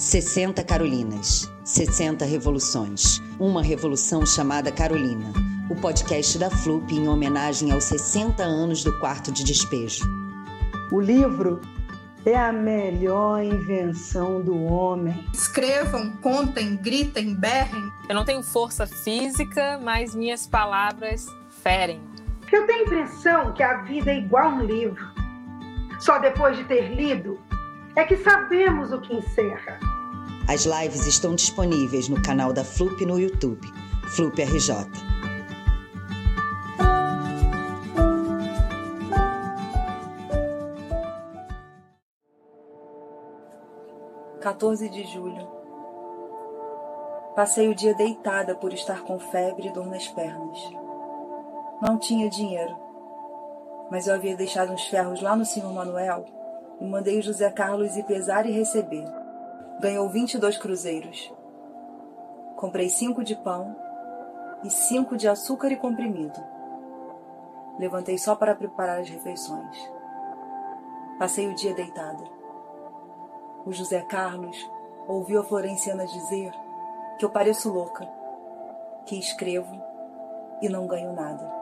60 Carolinas, 60 revoluções. Uma revolução chamada Carolina. O podcast da FLUP em homenagem aos 60 anos do quarto de despejo. O livro é a melhor invenção do homem. Escrevam, contem, gritem, berrem. Eu não tenho força física, mas minhas palavras ferem. Eu tenho a impressão que a vida é igual um livro. Só depois de ter lido é que sabemos o que encerra. As lives estão disponíveis no canal da FLUP no YouTube, FLUP RJ. Quatorze de julho. Passei o dia deitada por estar com febre e dor nas pernas. Não tinha dinheiro, mas eu havia deixado uns ferros lá no senhor Manuel e mandei José Carlos ir pesar e receber. Ganhou 22 cruzeiros. Comprei cinco de pão e cinco de açúcar e comprimido. Levantei só para preparar as refeições. Passei o dia deitada. O José Carlos ouviu a Florenciana dizer que eu pareço louca, que escrevo e não ganho nada.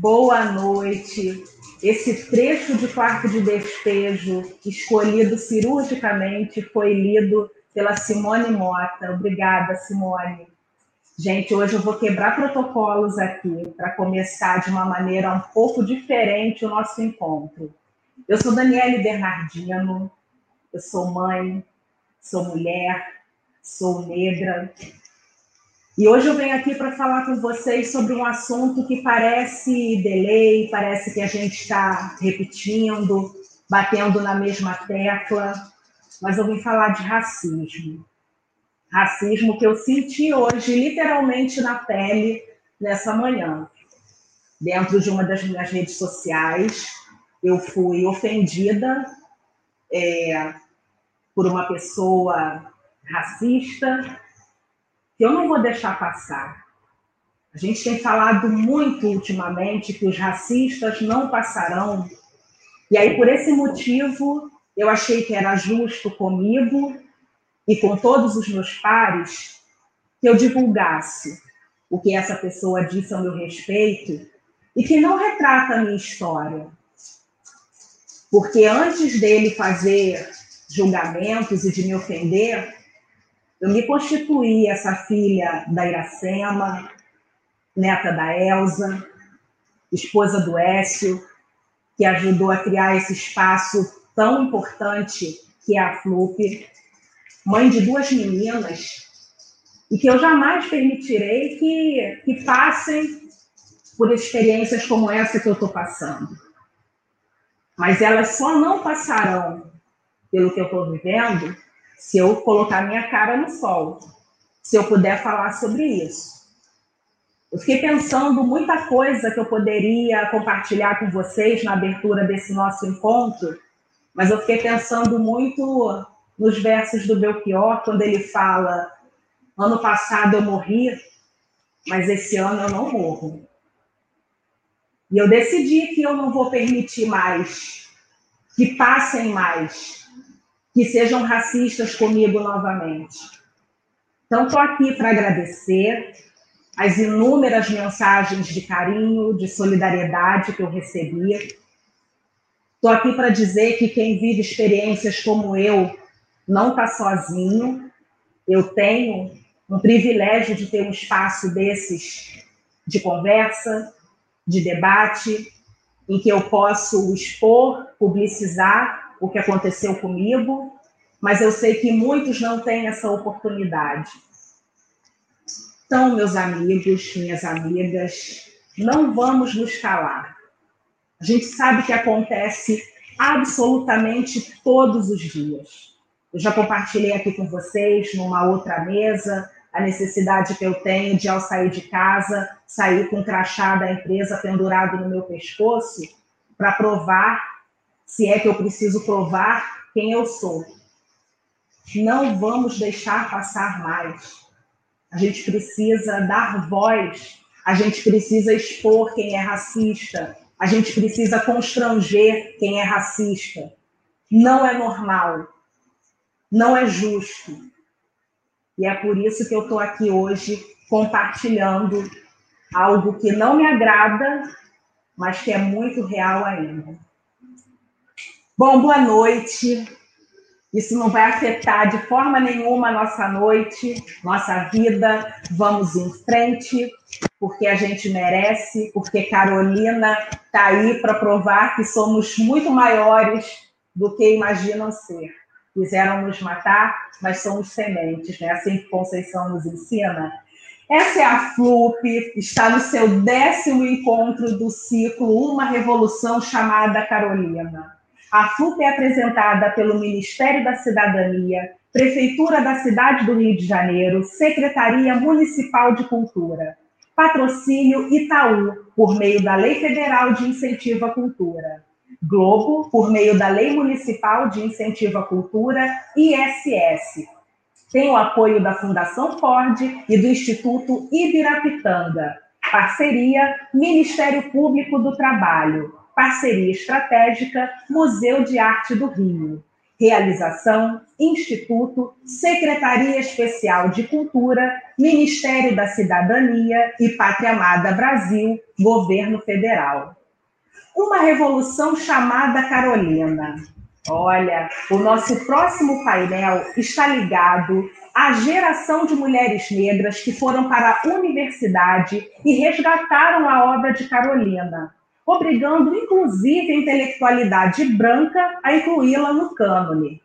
Boa noite. Esse trecho de quarto de despejo, escolhido cirurgicamente, foi lido pela Simone Mota. Obrigada, Simone. Gente, hoje eu vou quebrar protocolos aqui para começar de uma maneira um pouco diferente o nosso encontro. Eu sou Daniele Bernardino, eu sou mãe, sou mulher, sou negra, e hoje eu venho aqui para falar com vocês sobre um assunto que parece delay, parece que a gente está repetindo, batendo na mesma tecla, mas eu vim falar de racismo. Racismo que eu senti hoje, literalmente na pele, nessa manhã. Dentro de uma das minhas redes sociais, eu fui ofendida é, por uma pessoa racista que eu não vou deixar passar. A gente tem falado muito ultimamente que os racistas não passarão. E aí, por esse motivo, eu achei que era justo comigo e com todos os meus pares que eu divulgasse o que essa pessoa disse ao meu respeito e que não retrata a minha história. Porque antes dele fazer julgamentos e de me ofender, eu me constituí essa filha da Iracema, neta da Elsa, esposa do Écio, que ajudou a criar esse espaço tão importante que é a FLUP, mãe de duas meninas, e que eu jamais permitirei que, que passem por experiências como essa que eu estou passando. Mas elas só não passarão pelo que eu estou vivendo se eu colocar minha cara no sol, se eu puder falar sobre isso. Eu fiquei pensando muita coisa que eu poderia compartilhar com vocês na abertura desse nosso encontro, mas eu fiquei pensando muito nos versos do Belchior, quando ele fala: ano passado eu morri, mas esse ano eu não morro. E eu decidi que eu não vou permitir mais, que passem mais que sejam racistas comigo novamente. Então, estou aqui para agradecer as inúmeras mensagens de carinho, de solidariedade que eu recebi. Estou aqui para dizer que quem vive experiências como eu não está sozinho. Eu tenho um privilégio de ter um espaço desses de conversa, de debate, em que eu posso expor, publicizar o que aconteceu comigo, mas eu sei que muitos não têm essa oportunidade. Então, meus amigos, minhas amigas, não vamos nos calar. A gente sabe que acontece absolutamente todos os dias. Eu já compartilhei aqui com vocês, numa outra mesa, a necessidade que eu tenho de, ao sair de casa, sair com o crachá da empresa pendurado no meu pescoço, para provar se é que eu preciso provar quem eu sou. Não vamos deixar passar mais. A gente precisa dar voz a gente precisa expor quem é racista, a gente precisa constranger quem é racista. Não é normal, não é justo. E é por isso que eu estou aqui hoje compartilhando algo que não me agrada, mas que é muito real ainda. Bom, boa noite. Isso não vai afetar de forma nenhuma a nossa noite, nossa vida. Vamos em frente, porque a gente merece, porque Carolina está aí para provar que somos muito maiores do que imaginam ser. Quiseram nos matar, mas somos sementes, né? Assim que Conceição nos ensina. Essa é a FLUP, está no seu décimo encontro do ciclo Uma Revolução chamada Carolina. A FLUP é apresentada pelo Ministério da Cidadania, Prefeitura da Cidade do Rio de Janeiro, Secretaria Municipal de Cultura. Patrocínio Itaú, por meio da Lei Federal de Incentivo à Cultura. Globo, por meio da Lei Municipal de Incentivo à Cultura, ISS. Tem o apoio da Fundação Ford e do Instituto Ibirapitanga. Parceria Ministério Público do Trabalho. Parceria Estratégica Museu de Arte do Rio. Realização Instituto, Secretaria Especial de Cultura, Ministério da Cidadania e Pátria Amada Brasil, Governo Federal. Uma revolução chamada Carolina. Olha, o nosso próximo painel está ligado à geração de mulheres negras que foram para a universidade e resgataram a obra de Carolina, obrigando inclusive a intelectualidade branca a incluí-la no cânone.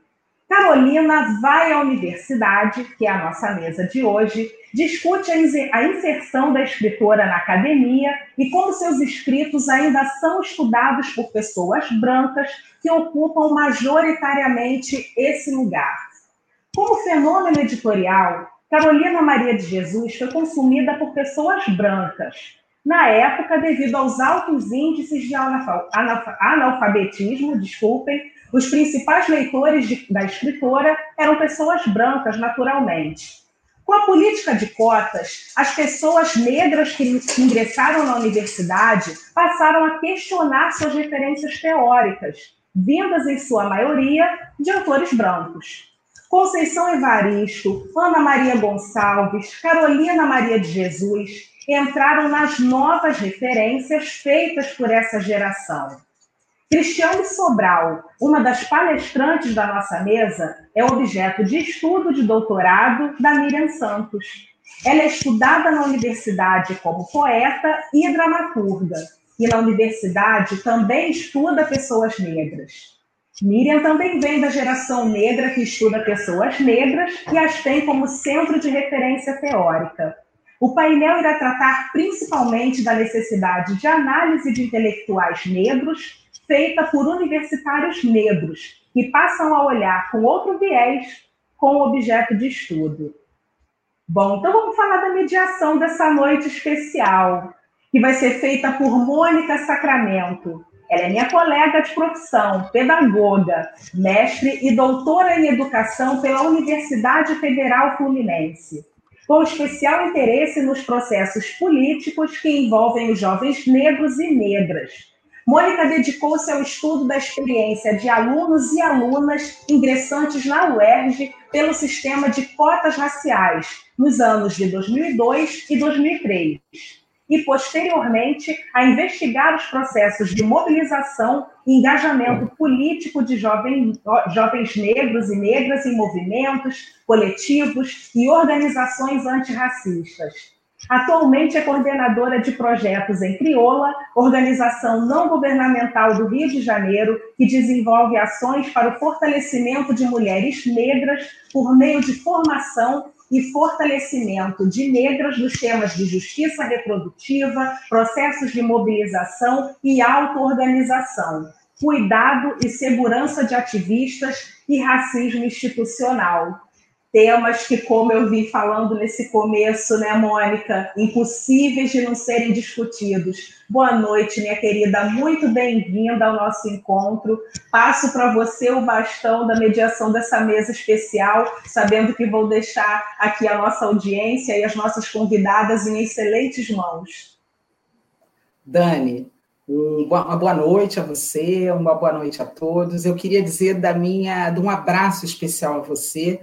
Carolina vai à universidade, que é a nossa mesa de hoje, discute a inserção da escritora na academia e como seus escritos ainda são estudados por pessoas brancas que ocupam majoritariamente esse lugar. Como fenômeno editorial, Carolina Maria de Jesus foi consumida por pessoas brancas, na época, devido aos altos índices de analfabetismo, desculpem, os principais leitores de, da escritora eram pessoas brancas, naturalmente. Com a política de cotas, as pessoas negras que ingressaram na universidade passaram a questionar suas referências teóricas, vindas em sua maioria de autores brancos. Conceição Evaristo, Ana Maria Gonçalves, Carolina Maria de Jesus entraram nas novas referências feitas por essa geração. Cristiane Sobral, uma das palestrantes da nossa mesa, é objeto de estudo de doutorado da Miriam Santos. Ela é estudada na universidade como poeta e dramaturga, e na universidade também estuda pessoas negras. Miriam também vem da geração negra que estuda pessoas negras e as tem como centro de referência teórica. O painel irá tratar principalmente da necessidade de análise de intelectuais negros feita por universitários negros, que passam a olhar com outro viés com o objeto de estudo. Bom, então vamos falar da mediação dessa noite especial, que vai ser feita por Mônica Sacramento. Ela é minha colega de profissão, pedagoga, mestre e doutora em educação pela Universidade Federal Fluminense com especial interesse nos processos políticos que envolvem os jovens negros e negras. Mônica dedicou-se ao estudo da experiência de alunos e alunas ingressantes na UERJ pelo sistema de cotas raciais nos anos de 2002 e 2003 e, posteriormente, a investigar os processos de mobilização e engajamento político de jovens, jovens negros e negras em movimentos, coletivos e organizações antirracistas. Atualmente é coordenadora de projetos em Crioula, organização não governamental do Rio de Janeiro, que desenvolve ações para o fortalecimento de mulheres negras por meio de formação e fortalecimento de negras nos temas de justiça reprodutiva, processos de mobilização e auto-organização, cuidado e segurança de ativistas e racismo institucional temas que, como eu vi falando nesse começo, né, Mônica, impossíveis de não serem discutidos. Boa noite, minha querida, muito bem-vinda ao nosso encontro. Passo para você o bastão da mediação dessa mesa especial, sabendo que vou deixar aqui a nossa audiência e as nossas convidadas em excelentes mãos. Dani, uma boa noite a você, uma boa noite a todos. Eu queria dizer da minha, de um abraço especial a você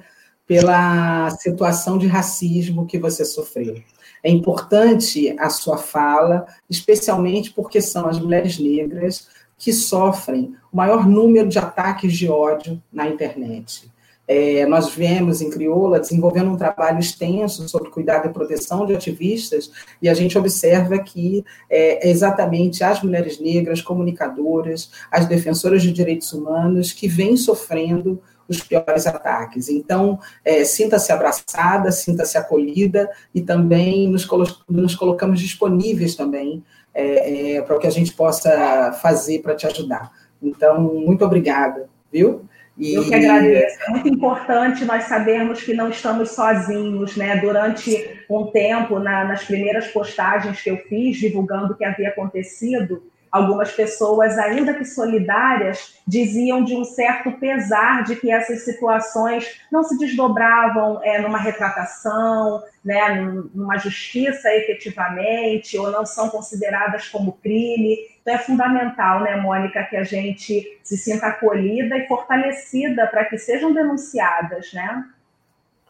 pela situação de racismo que você sofreu. É importante a sua fala, especialmente porque são as mulheres negras que sofrem o maior número de ataques de ódio na internet. É, nós vemos em Crioula desenvolvendo um trabalho extenso sobre cuidado e proteção de ativistas, e a gente observa que é, é exatamente as mulheres negras, comunicadoras, as defensoras de direitos humanos que vêm sofrendo os piores ataques. Então, é, sinta-se abraçada, sinta-se acolhida e também nos, colo nos colocamos disponíveis também é, é, para o que a gente possa fazer para te ajudar. Então, muito obrigada, viu? Eu que agradeço. É muito importante nós sabermos que não estamos sozinhos, né? Durante um tempo, na, nas primeiras postagens que eu fiz, divulgando o que havia acontecido, algumas pessoas, ainda que solidárias, diziam de um certo pesar de que essas situações não se desdobravam é, numa retratação, né, numa justiça efetivamente, ou não são consideradas como crime. Então é fundamental, né, Mônica, que a gente se sinta acolhida e fortalecida para que sejam denunciadas, né?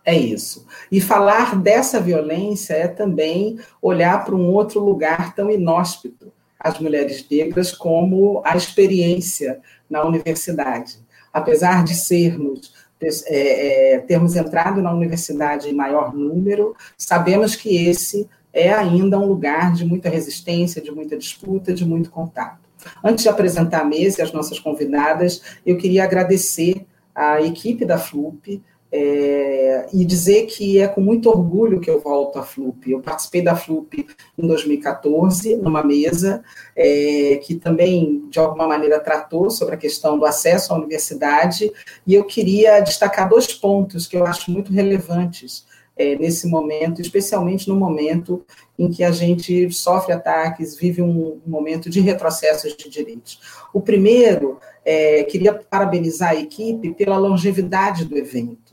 É isso. E falar dessa violência é também olhar para um outro lugar tão inóspito, as mulheres negras, como a experiência na universidade. Apesar de sermos é, é, termos entrado na universidade em maior número, sabemos que esse é ainda um lugar de muita resistência, de muita disputa, de muito contato. Antes de apresentar a mesa e as nossas convidadas, eu queria agradecer à equipe da FLUP, é, e dizer que é com muito orgulho que eu volto à FLUP. Eu participei da FLUP em 2014, numa mesa é, que também, de alguma maneira, tratou sobre a questão do acesso à universidade, e eu queria destacar dois pontos que eu acho muito relevantes é, nesse momento, especialmente no momento em que a gente sofre ataques, vive um, momento de retrocessos de direitos. O primeiro, é, queria parabenizar a equipe pela longevidade do evento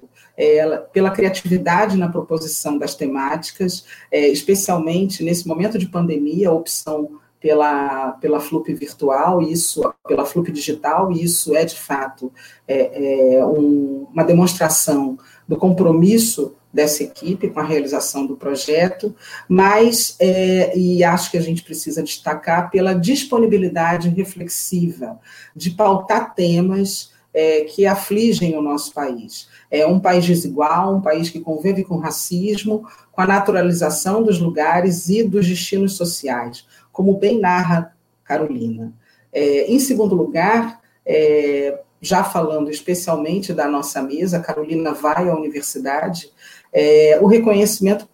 pela criatividade na proposição das temáticas, é, especialmente nesse momento de pandemia, a opção pela, pela FLUP virtual, isso, pela FLUP digital, e isso é, de fato, é, é um, uma demonstração do compromisso dessa equipe com a realização do projeto, mas, é, e acho que a gente precisa destacar, pela disponibilidade reflexiva de pautar temas é, que afligem o nosso país. É um país desigual, um país que convive com racismo, com a naturalização dos lugares e dos destinos sociais, como bem narra Carolina. É, em segundo lugar, é, já falando especialmente da nossa mesa, Carolina vai à universidade, é, o reconhecimento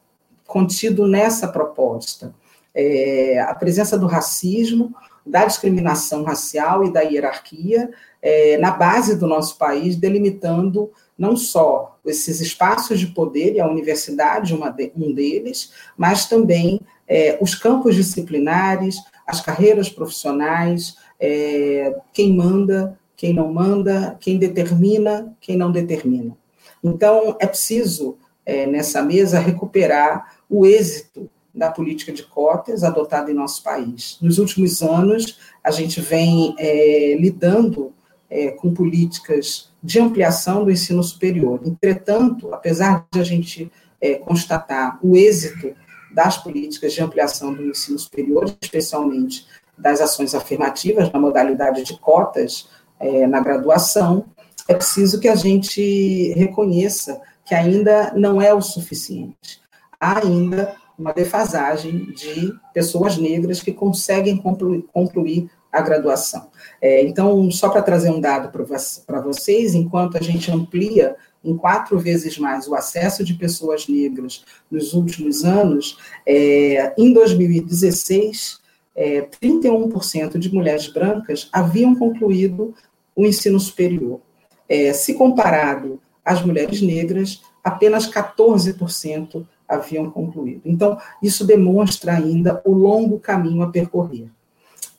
contido nessa proposta. É, a presença do racismo, da discriminação racial e da hierarquia é, na base do nosso país, delimitando não só esses espaços de poder, e a universidade de, um deles, mas também é, os campos disciplinares, as carreiras profissionais, é, quem manda, quem não manda, quem determina, quem não determina. Então, é preciso, é, nessa mesa, recuperar o êxito da política de cotas adotada em nosso país. Nos últimos anos, a gente vem é, lidando é, com políticas de ampliação do ensino superior. Entretanto, apesar de a gente é, constatar o êxito das políticas de ampliação do ensino superior, especialmente das ações afirmativas na modalidade de cotas é, na graduação, é preciso que a gente reconheça que ainda não é o suficiente. Há ainda uma defasagem de pessoas negras que conseguem concluir, concluir a graduação. É, então, só para trazer um dado para vocês, enquanto a gente amplia em quatro vezes mais o acesso de pessoas negras nos últimos anos, é, em 2016, é, 31% de mulheres brancas haviam concluído o ensino superior. É, se comparado às mulheres negras, apenas 14% haviam concluído. Então, isso demonstra ainda o longo caminho a percorrer.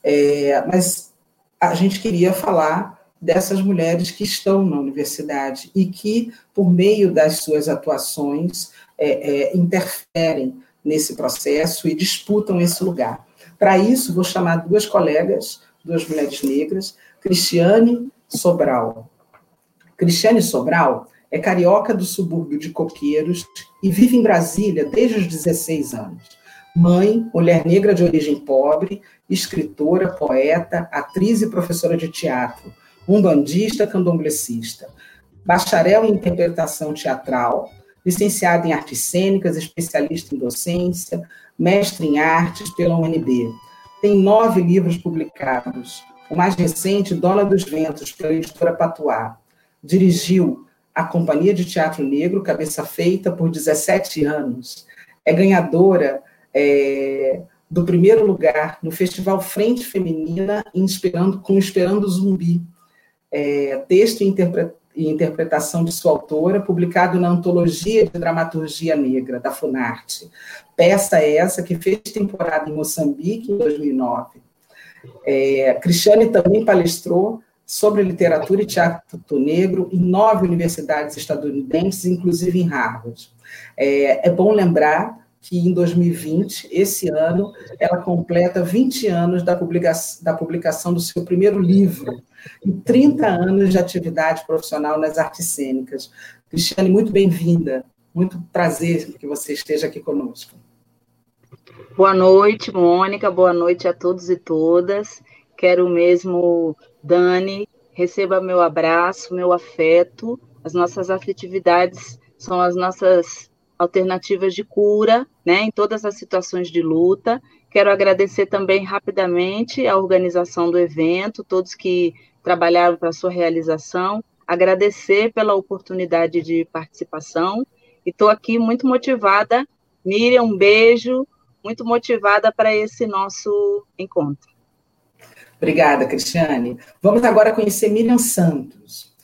É, mas a gente queria falar dessas mulheres que estão na universidade e que, por meio das suas atuações, é, é, interferem nesse processo e disputam esse lugar. Para isso, vou chamar duas colegas, duas mulheres negras, Cristiane Sobral. Cristiane Sobral é carioca do subúrbio de Coqueiros e vive em Brasília desde os 16 anos. Mãe, mulher negra de origem pobre, escritora, poeta, atriz e professora de teatro, umbandista, candomblessista. Bacharel em interpretação teatral, licenciada em artes cênicas, especialista em docência, mestre em artes pela UNB. Tem nove livros publicados. O mais recente, Dona dos Ventos, pela editora Patuá. Dirigiu a Companhia de Teatro Negro, Cabeça Feita, por 17 anos. É ganhadora é, do primeiro lugar no Festival Frente Feminina Inspirando, com Esperando Zumbi. É, texto e, e interpretação de sua autora, publicado na Antologia de Dramaturgia Negra, da Funarte. Peça essa que fez temporada em Moçambique em 2009. É, Cristiane também palestrou sobre literatura e teatro negro em nove universidades estadunidenses, inclusive em Harvard. É, é bom lembrar que em 2020, esse ano, ela completa 20 anos da publicação, da publicação do seu primeiro livro e 30 anos de atividade profissional nas artes cênicas. Cristiane, muito bem-vinda. Muito prazer que você esteja aqui conosco. Boa noite, Mônica. Boa noite a todos e todas. Quero mesmo, Dani, receba meu abraço, meu afeto. As nossas afetividades são as nossas alternativas de cura, né, em todas as situações de luta. Quero agradecer também rapidamente a organização do evento, todos que trabalharam para sua realização, agradecer pela oportunidade de participação e estou aqui muito motivada. Miriam, um beijo, muito motivada para esse nosso encontro. Obrigada, Cristiane. Vamos agora conhecer Miriam Santos.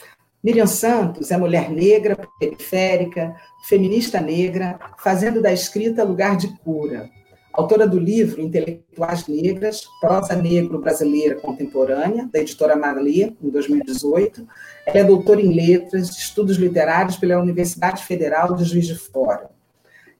Miriam Santos é mulher negra, periférica, feminista negra, fazendo da escrita lugar de cura. Autora do livro Intelectuais Negras, Prosa Negro Brasileira Contemporânea, da editora Marli, em 2018. Ela é doutora em Letras, Estudos Literários pela Universidade Federal de Juiz de Fora.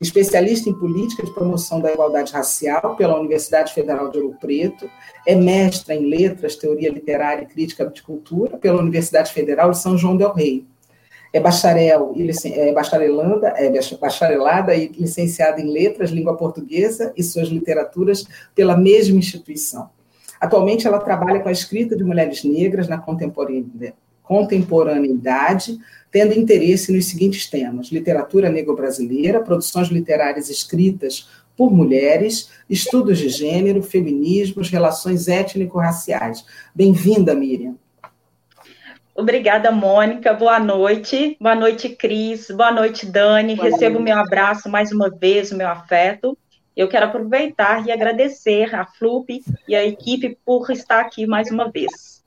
Especialista em Política de Promoção da Igualdade Racial pela Universidade Federal de Ouro Preto. É mestra em Letras, Teoria Literária e Crítica de Cultura pela Universidade Federal de São João del Rei é bacharel e é bacharelanda, é bacharelada e licenciada em letras, língua portuguesa e suas literaturas pela mesma instituição. Atualmente ela trabalha com a escrita de mulheres negras na contemporaneidade, tendo interesse nos seguintes temas: literatura negro-brasileira, produções literárias escritas por mulheres, estudos de gênero, feminismos, relações étnico-raciais. Bem-vinda, Miriam. Obrigada, Mônica. Boa noite. Boa noite, Cris. Boa noite, Dani. Boa Recebo o meu abraço mais uma vez, o meu afeto. Eu quero aproveitar e agradecer a Flup e a equipe por estar aqui mais uma vez.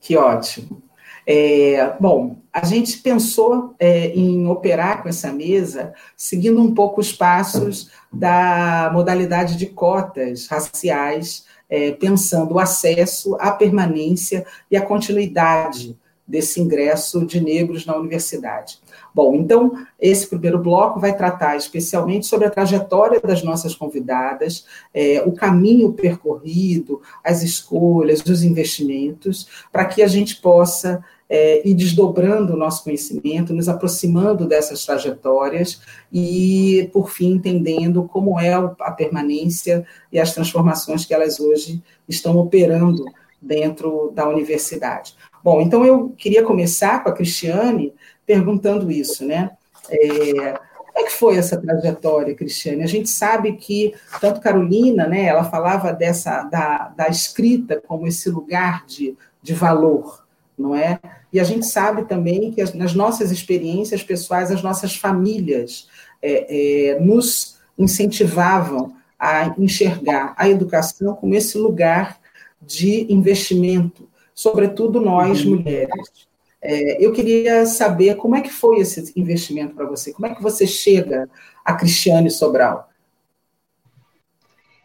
Que ótimo. É, bom, a gente pensou é, em operar com essa mesa seguindo um pouco os passos da modalidade de cotas raciais é, pensando o acesso, a permanência e a continuidade desse ingresso de negros na universidade. Bom, então, esse primeiro bloco vai tratar especialmente sobre a trajetória das nossas convidadas, é, o caminho percorrido, as escolhas, os investimentos, para que a gente possa é, ir desdobrando o nosso conhecimento, nos aproximando dessas trajetórias e, por fim, entendendo como é a permanência e as transformações que elas hoje estão operando dentro da universidade. Bom, então eu queria começar com a Cristiane perguntando isso, né? É, como é que foi essa trajetória, Cristiane? A gente sabe que tanto Carolina, né, ela falava dessa da, da escrita como esse lugar de, de valor, não é? E a gente sabe também que as, nas nossas experiências pessoais, as nossas famílias é, é, nos incentivavam a enxergar a educação como esse lugar de investimento, sobretudo nós uhum. mulheres. É, eu queria saber como é que foi esse investimento para você, como é que você chega a Cristiane Sobral?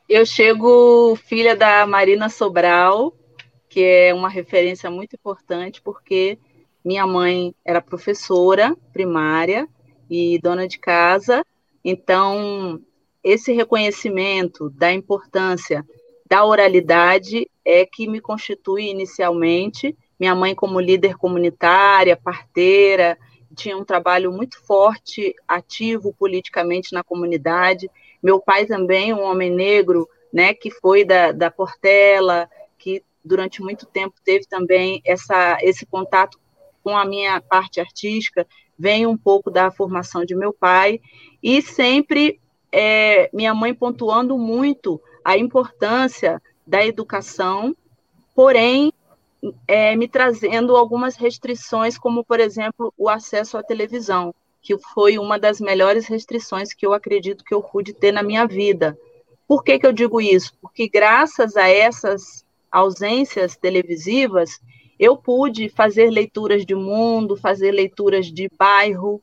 Eu chego filha da Marina Sobral, que é uma referência muito importante, porque minha mãe era professora primária e dona de casa, então esse reconhecimento da importância da oralidade é que me constitui inicialmente. Minha mãe, como líder comunitária, parteira, tinha um trabalho muito forte, ativo politicamente na comunidade. Meu pai também, um homem negro, né, que foi da, da Portela, que durante muito tempo teve também essa, esse contato com a minha parte artística, vem um pouco da formação de meu pai, e sempre é, minha mãe pontuando muito a importância da educação, porém é, me trazendo algumas restrições, como, por exemplo, o acesso à televisão, que foi uma das melhores restrições que eu acredito que eu pude ter na minha vida. Por que, que eu digo isso? Porque graças a essas ausências televisivas, eu pude fazer leituras de mundo, fazer leituras de bairro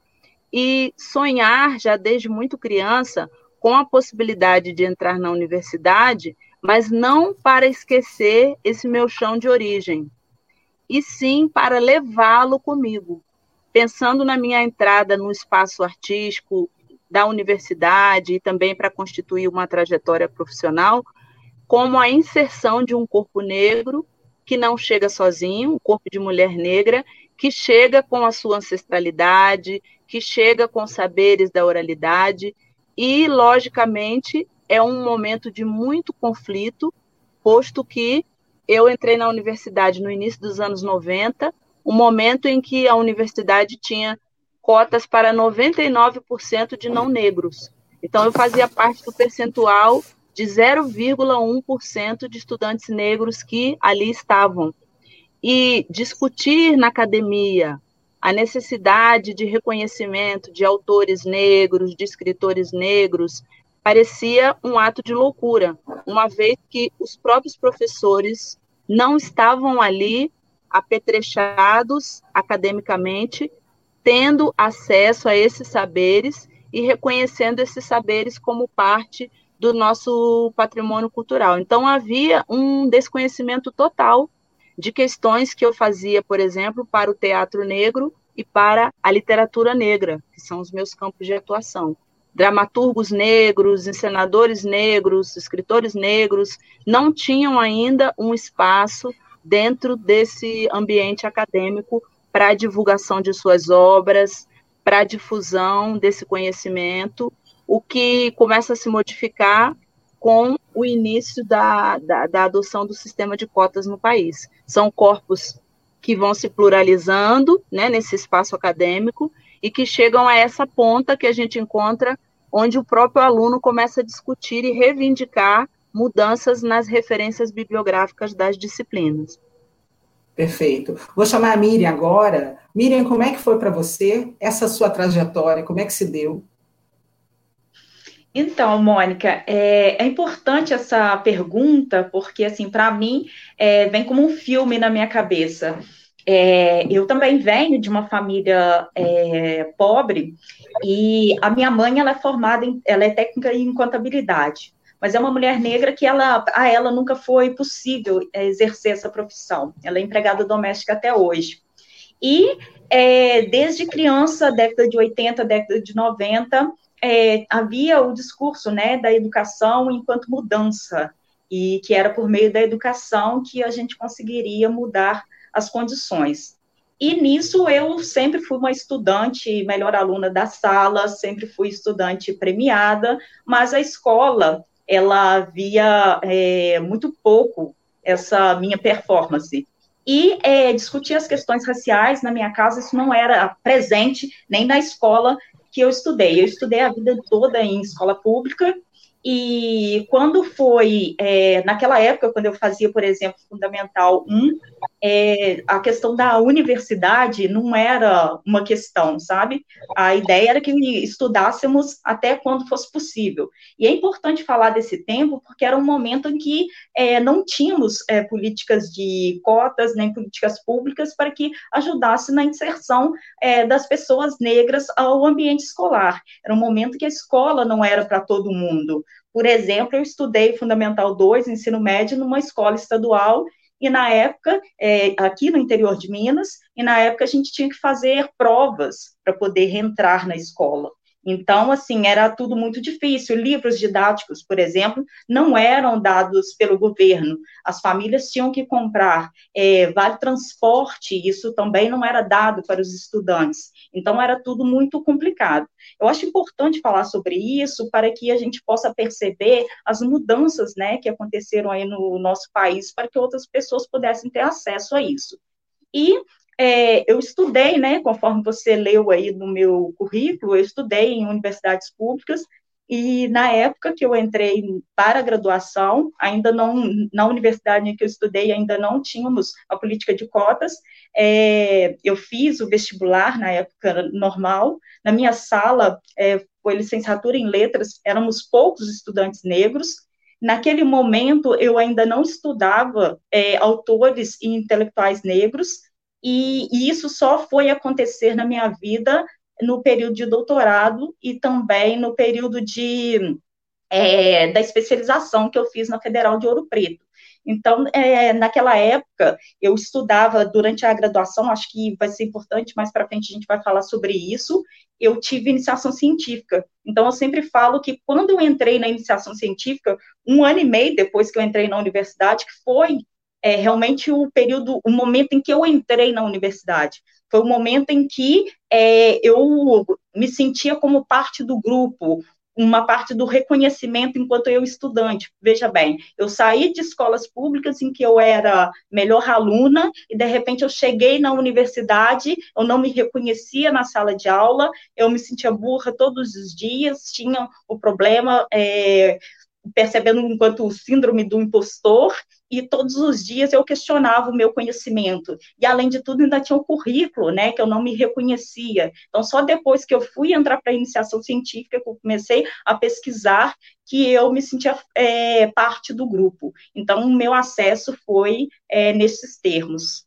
e sonhar já desde muito criança com a possibilidade de entrar na universidade, mas não para esquecer esse meu chão de origem, e sim para levá-lo comigo, pensando na minha entrada no espaço artístico da universidade e também para constituir uma trajetória profissional, como a inserção de um corpo negro que não chega sozinho, um corpo de mulher negra, que chega com a sua ancestralidade, que chega com saberes da oralidade e, logicamente, é um momento de muito conflito, posto que eu entrei na universidade no início dos anos 90, um momento em que a universidade tinha cotas para 99% de não negros. Então, eu fazia parte do percentual de 0,1% de estudantes negros que ali estavam. E discutir na academia a necessidade de reconhecimento de autores negros, de escritores negros, parecia um ato de loucura, uma vez que os próprios professores não estavam ali apetrechados academicamente, tendo acesso a esses saberes e reconhecendo esses saberes como parte do nosso patrimônio cultural. Então havia um desconhecimento total de questões que eu fazia, por exemplo, para o teatro negro e para a literatura negra, que são os meus campos de atuação. Dramaturgos negros, encenadores negros, escritores negros não tinham ainda um espaço dentro desse ambiente acadêmico para a divulgação de suas obras, para a difusão desse conhecimento, o que começa a se modificar com o início da, da, da adoção do sistema de cotas no país. São corpos que vão se pluralizando né, nesse espaço acadêmico e que chegam a essa ponta que a gente encontra onde o próprio aluno começa a discutir e reivindicar mudanças nas referências bibliográficas das disciplinas. Perfeito. Vou chamar a Miriam agora. Miriam, como é que foi para você essa sua trajetória? Como é que se deu? Então, Mônica, é, é, importante essa pergunta, porque, assim, para mim, é, vem como um filme na minha cabeça. É, eu também venho de uma família é, pobre e a minha mãe ela é formada, em, ela é técnica em contabilidade, mas é uma mulher negra que ela, a ela nunca foi possível é, exercer essa profissão. Ela é empregada doméstica até hoje. E é, desde criança, década de 80, década de 90, é, havia o discurso né, da educação enquanto mudança, e que era por meio da educação que a gente conseguiria mudar as condições. E nisso eu sempre fui uma estudante, melhor aluna da sala, sempre fui estudante premiada, mas a escola, ela via é, muito pouco essa minha performance. E é, discutir as questões raciais na minha casa, isso não era presente nem na escola que eu estudei. Eu estudei a vida toda em escola pública, e quando foi, é, naquela época, quando eu fazia, por exemplo, Fundamental 1, é, a questão da universidade não era uma questão, sabe? A ideia era que estudássemos até quando fosse possível. E é importante falar desse tempo, porque era um momento em que é, não tínhamos é, políticas de cotas, nem políticas públicas para que ajudasse na inserção é, das pessoas negras ao ambiente escolar. Era um momento que a escola não era para todo mundo. Por exemplo, eu estudei Fundamental 2, ensino médio, numa escola estadual, e na época, é, aqui no interior de Minas, e na época a gente tinha que fazer provas para poder reentrar na escola. Então, assim, era tudo muito difícil. Livros didáticos, por exemplo, não eram dados pelo governo. As famílias tinham que comprar é, vale transporte, isso também não era dado para os estudantes. Então, era tudo muito complicado. Eu acho importante falar sobre isso para que a gente possa perceber as mudanças né, que aconteceram aí no nosso país para que outras pessoas pudessem ter acesso a isso. E é, eu estudei, né, conforme você leu aí no meu currículo, eu estudei em universidades públicas e na época que eu entrei para a graduação, ainda não, na universidade em que eu estudei, ainda não tínhamos a política de cotas. É, eu fiz o vestibular na época normal. Na minha sala, é, foi licenciatura em letras, éramos poucos estudantes negros. Naquele momento, eu ainda não estudava é, autores e intelectuais negros, e, e isso só foi acontecer na minha vida no período de doutorado e também no período de, é, da especialização que eu fiz na Federal de Ouro Preto. Então, é, naquela época, eu estudava durante a graduação, acho que vai ser importante, mais para frente a gente vai falar sobre isso. Eu tive iniciação científica. Então, eu sempre falo que quando eu entrei na iniciação científica, um ano e meio depois que eu entrei na universidade, que foi é, realmente o período, o momento em que eu entrei na universidade. Foi o momento em que é, eu me sentia como parte do grupo, uma parte do reconhecimento enquanto eu estudante. Veja bem, eu saí de escolas públicas em que eu era melhor aluna e de repente eu cheguei na universidade, eu não me reconhecia na sala de aula, eu me sentia burra todos os dias, tinha o problema é, percebendo enquanto síndrome do impostor, e todos os dias eu questionava o meu conhecimento. E, além de tudo, ainda tinha o um currículo, né, que eu não me reconhecia. Então, só depois que eu fui entrar para a iniciação científica, que eu comecei a pesquisar, que eu me sentia é, parte do grupo. Então, o meu acesso foi é, nesses termos.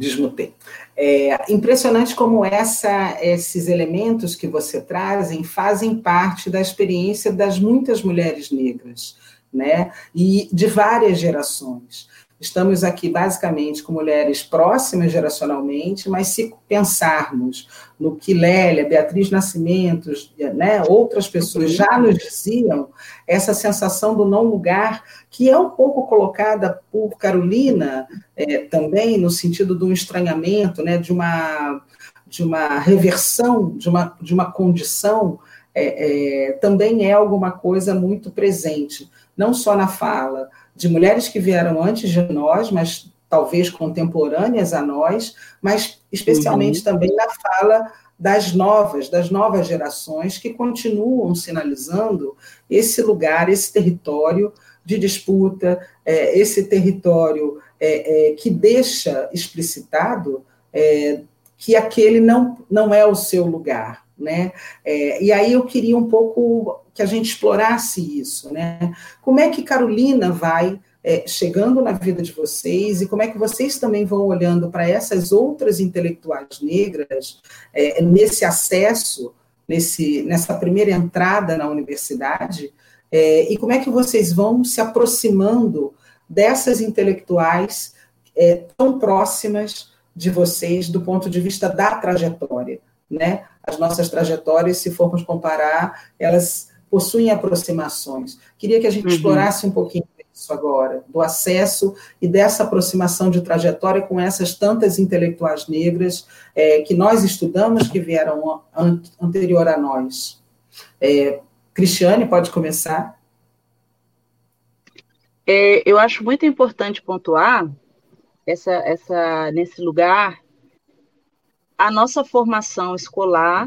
Desmutei. É impressionante como essa, esses elementos que você trazem fazem parte da experiência das muitas mulheres negras, né? E de várias gerações. Estamos aqui basicamente com mulheres próximas geracionalmente, mas se pensarmos no que Lélia, Beatriz Nascimento, né, outras pessoas já nos diziam, essa sensação do não lugar, que é um pouco colocada por Carolina é, também, no sentido do estranhamento, né, de, uma, de uma reversão, de uma, de uma condição, é, é, também é alguma coisa muito presente, não só na fala, de mulheres que vieram antes de nós, mas talvez contemporâneas a nós, mas especialmente uhum. também na fala das novas, das novas gerações que continuam sinalizando esse lugar, esse território de disputa, é, esse território é, é, que deixa explicitado que aquele não, não é o seu lugar. Né? É, e aí eu queria um pouco que a gente explorasse isso, né? Como é que Carolina vai é, chegando na vida de vocês e como é que vocês também vão olhando para essas outras intelectuais negras é, nesse acesso, nesse, nessa primeira entrada na universidade, é, e como é que vocês vão se aproximando dessas intelectuais é, tão próximas de vocês do ponto de vista da trajetória, né? As nossas trajetórias, se formos comparar, elas possuem aproximações. Queria que a gente uhum. explorasse um pouquinho isso agora, do acesso e dessa aproximação de trajetória com essas tantas intelectuais negras é, que nós estudamos, que vieram an anterior a nós. É, Cristiane, pode começar? É, eu acho muito importante pontuar essa, essa, nesse lugar a nossa formação escolar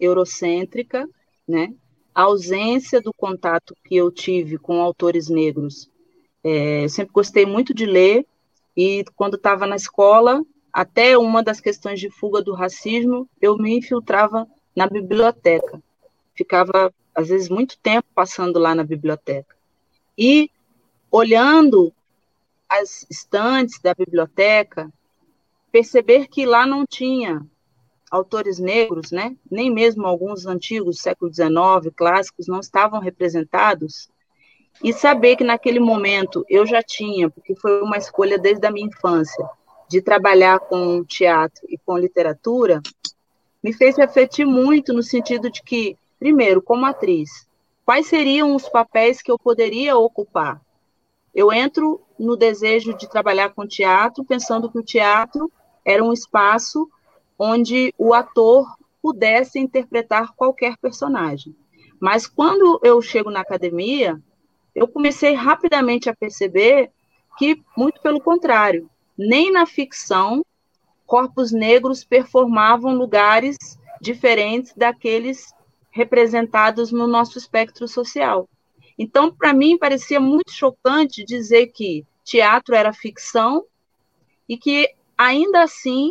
eurocêntrica, né? a ausência do contato que eu tive com autores negros. É, eu sempre gostei muito de ler, e quando estava na escola, até uma das questões de fuga do racismo, eu me infiltrava na biblioteca. Ficava, às vezes, muito tempo passando lá na biblioteca. E, olhando as estantes da biblioteca, perceber que lá não tinha autores negros, né, nem mesmo alguns antigos século XIX, clássicos, não estavam representados, e saber que naquele momento eu já tinha, porque foi uma escolha desde a minha infância, de trabalhar com teatro e com literatura me fez refletir muito no sentido de que, primeiro, como atriz, quais seriam os papéis que eu poderia ocupar? Eu entro no desejo de trabalhar com teatro, pensando que o teatro era um espaço onde o ator pudesse interpretar qualquer personagem. Mas quando eu chego na academia, eu comecei rapidamente a perceber que, muito pelo contrário, nem na ficção corpos negros performavam lugares diferentes daqueles representados no nosso espectro social. Então, para mim, parecia muito chocante dizer que teatro era ficção e que, ainda assim,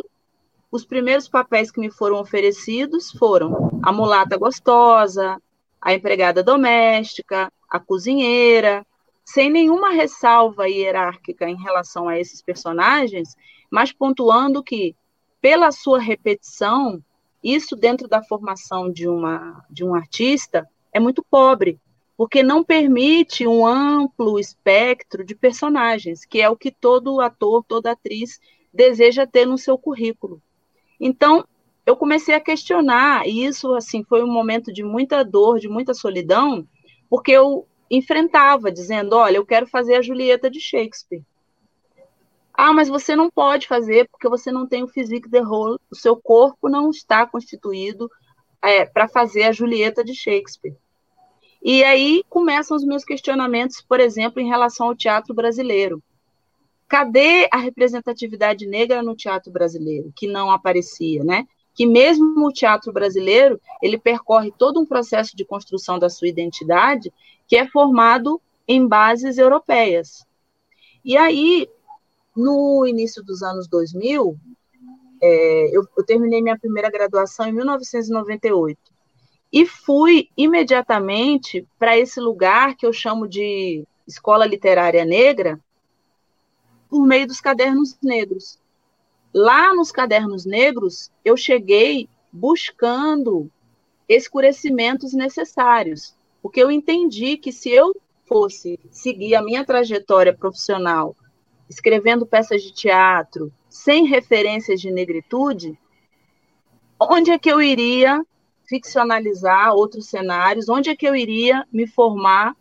os primeiros papéis que me foram oferecidos foram a mulata gostosa, a empregada doméstica, a cozinheira, sem nenhuma ressalva hierárquica em relação a esses personagens, mas pontuando que, pela sua repetição, isso dentro da formação de, uma, de um artista é muito pobre, porque não permite um amplo espectro de personagens, que é o que todo ator, toda atriz deseja ter no seu currículo. Então, eu comecei a questionar, e isso assim foi um momento de muita dor, de muita solidão, porque eu enfrentava dizendo, olha, eu quero fazer a Julieta de Shakespeare. Ah, mas você não pode fazer porque você não tem o physique de rôle, o seu corpo não está constituído é, para fazer a Julieta de Shakespeare. E aí começam os meus questionamentos, por exemplo, em relação ao teatro brasileiro. Cadê a representatividade negra no teatro brasileiro, que não aparecia, né? Que mesmo o teatro brasileiro, ele percorre todo um processo de construção da sua identidade que é formado em bases europeias. E aí, no início dos anos 2000, é, eu, eu terminei minha primeira graduação em 1998 e fui imediatamente para esse lugar que eu chamo de escola literária negra por meio dos cadernos negros. Lá nos cadernos negros, eu cheguei buscando escurecimentos necessários, porque eu entendi que se eu fosse seguir a minha trajetória profissional escrevendo peças de teatro sem referências de negritude, onde é que eu iria ficcionalizar outros cenários? Onde é que eu iria me formar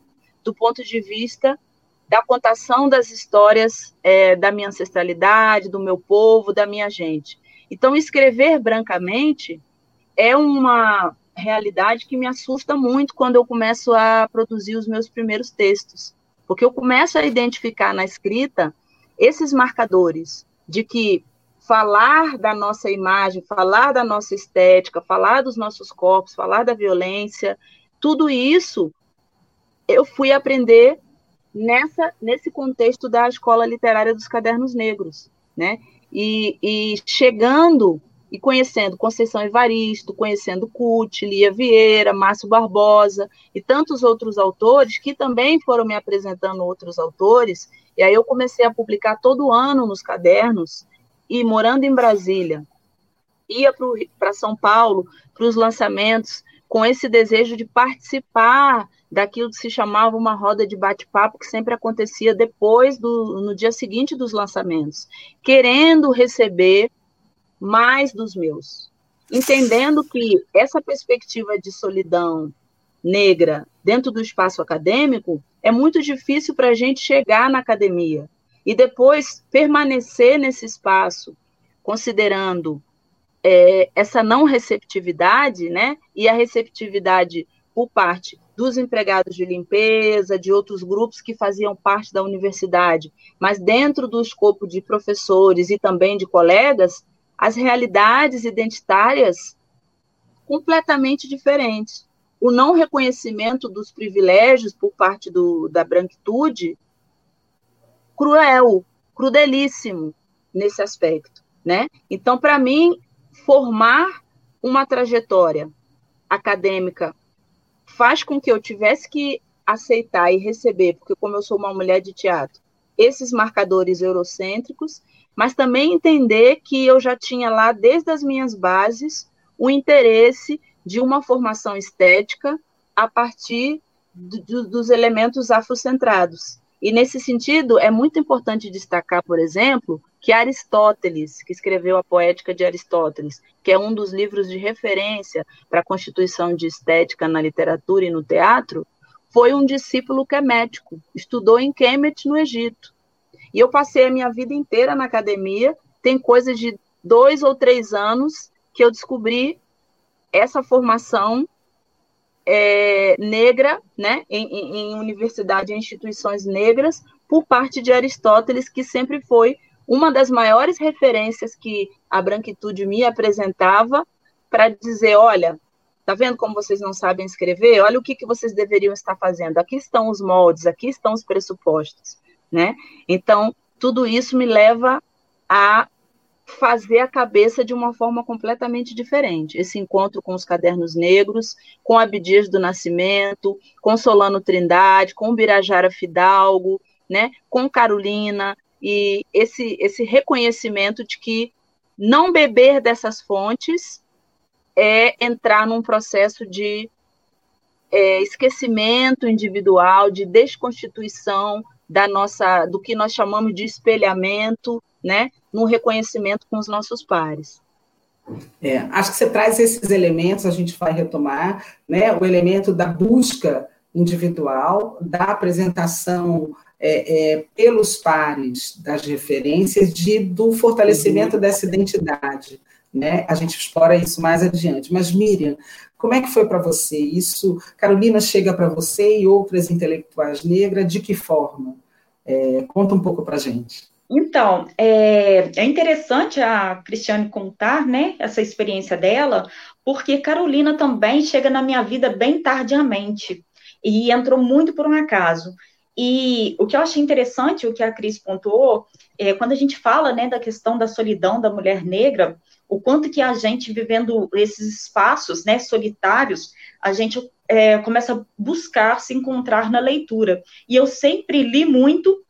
do ponto de vista da contação das histórias é, da minha ancestralidade, do meu povo, da minha gente? Então, escrever brancamente é uma realidade que me assusta muito quando eu começo a produzir os meus primeiros textos, porque eu começo a identificar na escrita esses marcadores de que falar da nossa imagem, falar da nossa estética, falar dos nossos corpos, falar da violência, tudo isso eu fui aprender nessa nesse contexto da escola literária dos cadernos negros, né? E, e chegando e conhecendo Conceição Evaristo, conhecendo Cut, Lia Vieira, Márcio Barbosa e tantos outros autores que também foram me apresentando outros autores e aí eu comecei a publicar todo ano nos cadernos e morando em Brasília, ia para São Paulo para os lançamentos com esse desejo de participar daquilo que se chamava uma roda de bate-papo que sempre acontecia depois do no dia seguinte dos lançamentos, querendo receber mais dos meus, entendendo que essa perspectiva de solidão negra dentro do espaço acadêmico é muito difícil para a gente chegar na academia e depois permanecer nesse espaço, considerando é, essa não receptividade, né? E a receptividade por parte dos empregados de limpeza, de outros grupos que faziam parte da universidade, mas dentro do escopo de professores e também de colegas, as realidades identitárias completamente diferentes o não reconhecimento dos privilégios por parte do, da branquitude cruel, crudelíssimo nesse aspecto, né? Então, para mim, formar uma trajetória acadêmica faz com que eu tivesse que aceitar e receber, porque como eu sou uma mulher de teatro, esses marcadores eurocêntricos, mas também entender que eu já tinha lá desde as minhas bases o interesse de uma formação estética a partir do, dos elementos afrocentrados. E nesse sentido, é muito importante destacar, por exemplo, que Aristóteles, que escreveu a Poética de Aristóteles, que é um dos livros de referência para a constituição de estética na literatura e no teatro, foi um discípulo que médico, estudou em Kemet, no Egito. E eu passei a minha vida inteira na academia, tem coisa de dois ou três anos que eu descobri essa formação é, negra, né, em, em universidade e instituições negras, por parte de Aristóteles, que sempre foi uma das maiores referências que a branquitude me apresentava para dizer, olha, tá vendo como vocês não sabem escrever? Olha o que, que vocês deveriam estar fazendo. Aqui estão os moldes, aqui estão os pressupostos, né? Então, tudo isso me leva a fazer a cabeça de uma forma completamente diferente. Esse encontro com os cadernos negros, com Abdias do Nascimento, com Solano Trindade, com Birajara Fidalgo, né, com Carolina, e esse, esse reconhecimento de que não beber dessas fontes é entrar num processo de é, esquecimento individual, de desconstituição da nossa, do que nós chamamos de espelhamento, né, no reconhecimento com os nossos pares. É, acho que você traz esses elementos, a gente vai retomar, né, o elemento da busca individual, da apresentação é, é, pelos pares das referências, de, do fortalecimento uhum. dessa identidade. Né? A gente explora isso mais adiante. Mas, Miriam, como é que foi para você isso? Carolina chega para você e outras intelectuais negras, de que forma? É, conta um pouco para a gente. Então, é, é, interessante a Cristiane contar, né, essa experiência dela, porque Carolina também chega na minha vida bem tardiamente e entrou muito por um acaso. E o que eu achei interessante, o que a Cris pontuou, é quando a gente fala, né, da questão da solidão da mulher negra, o quanto que a gente vivendo esses espaços, né, solitários, a gente é, começa a buscar se encontrar na leitura. E eu sempre li muito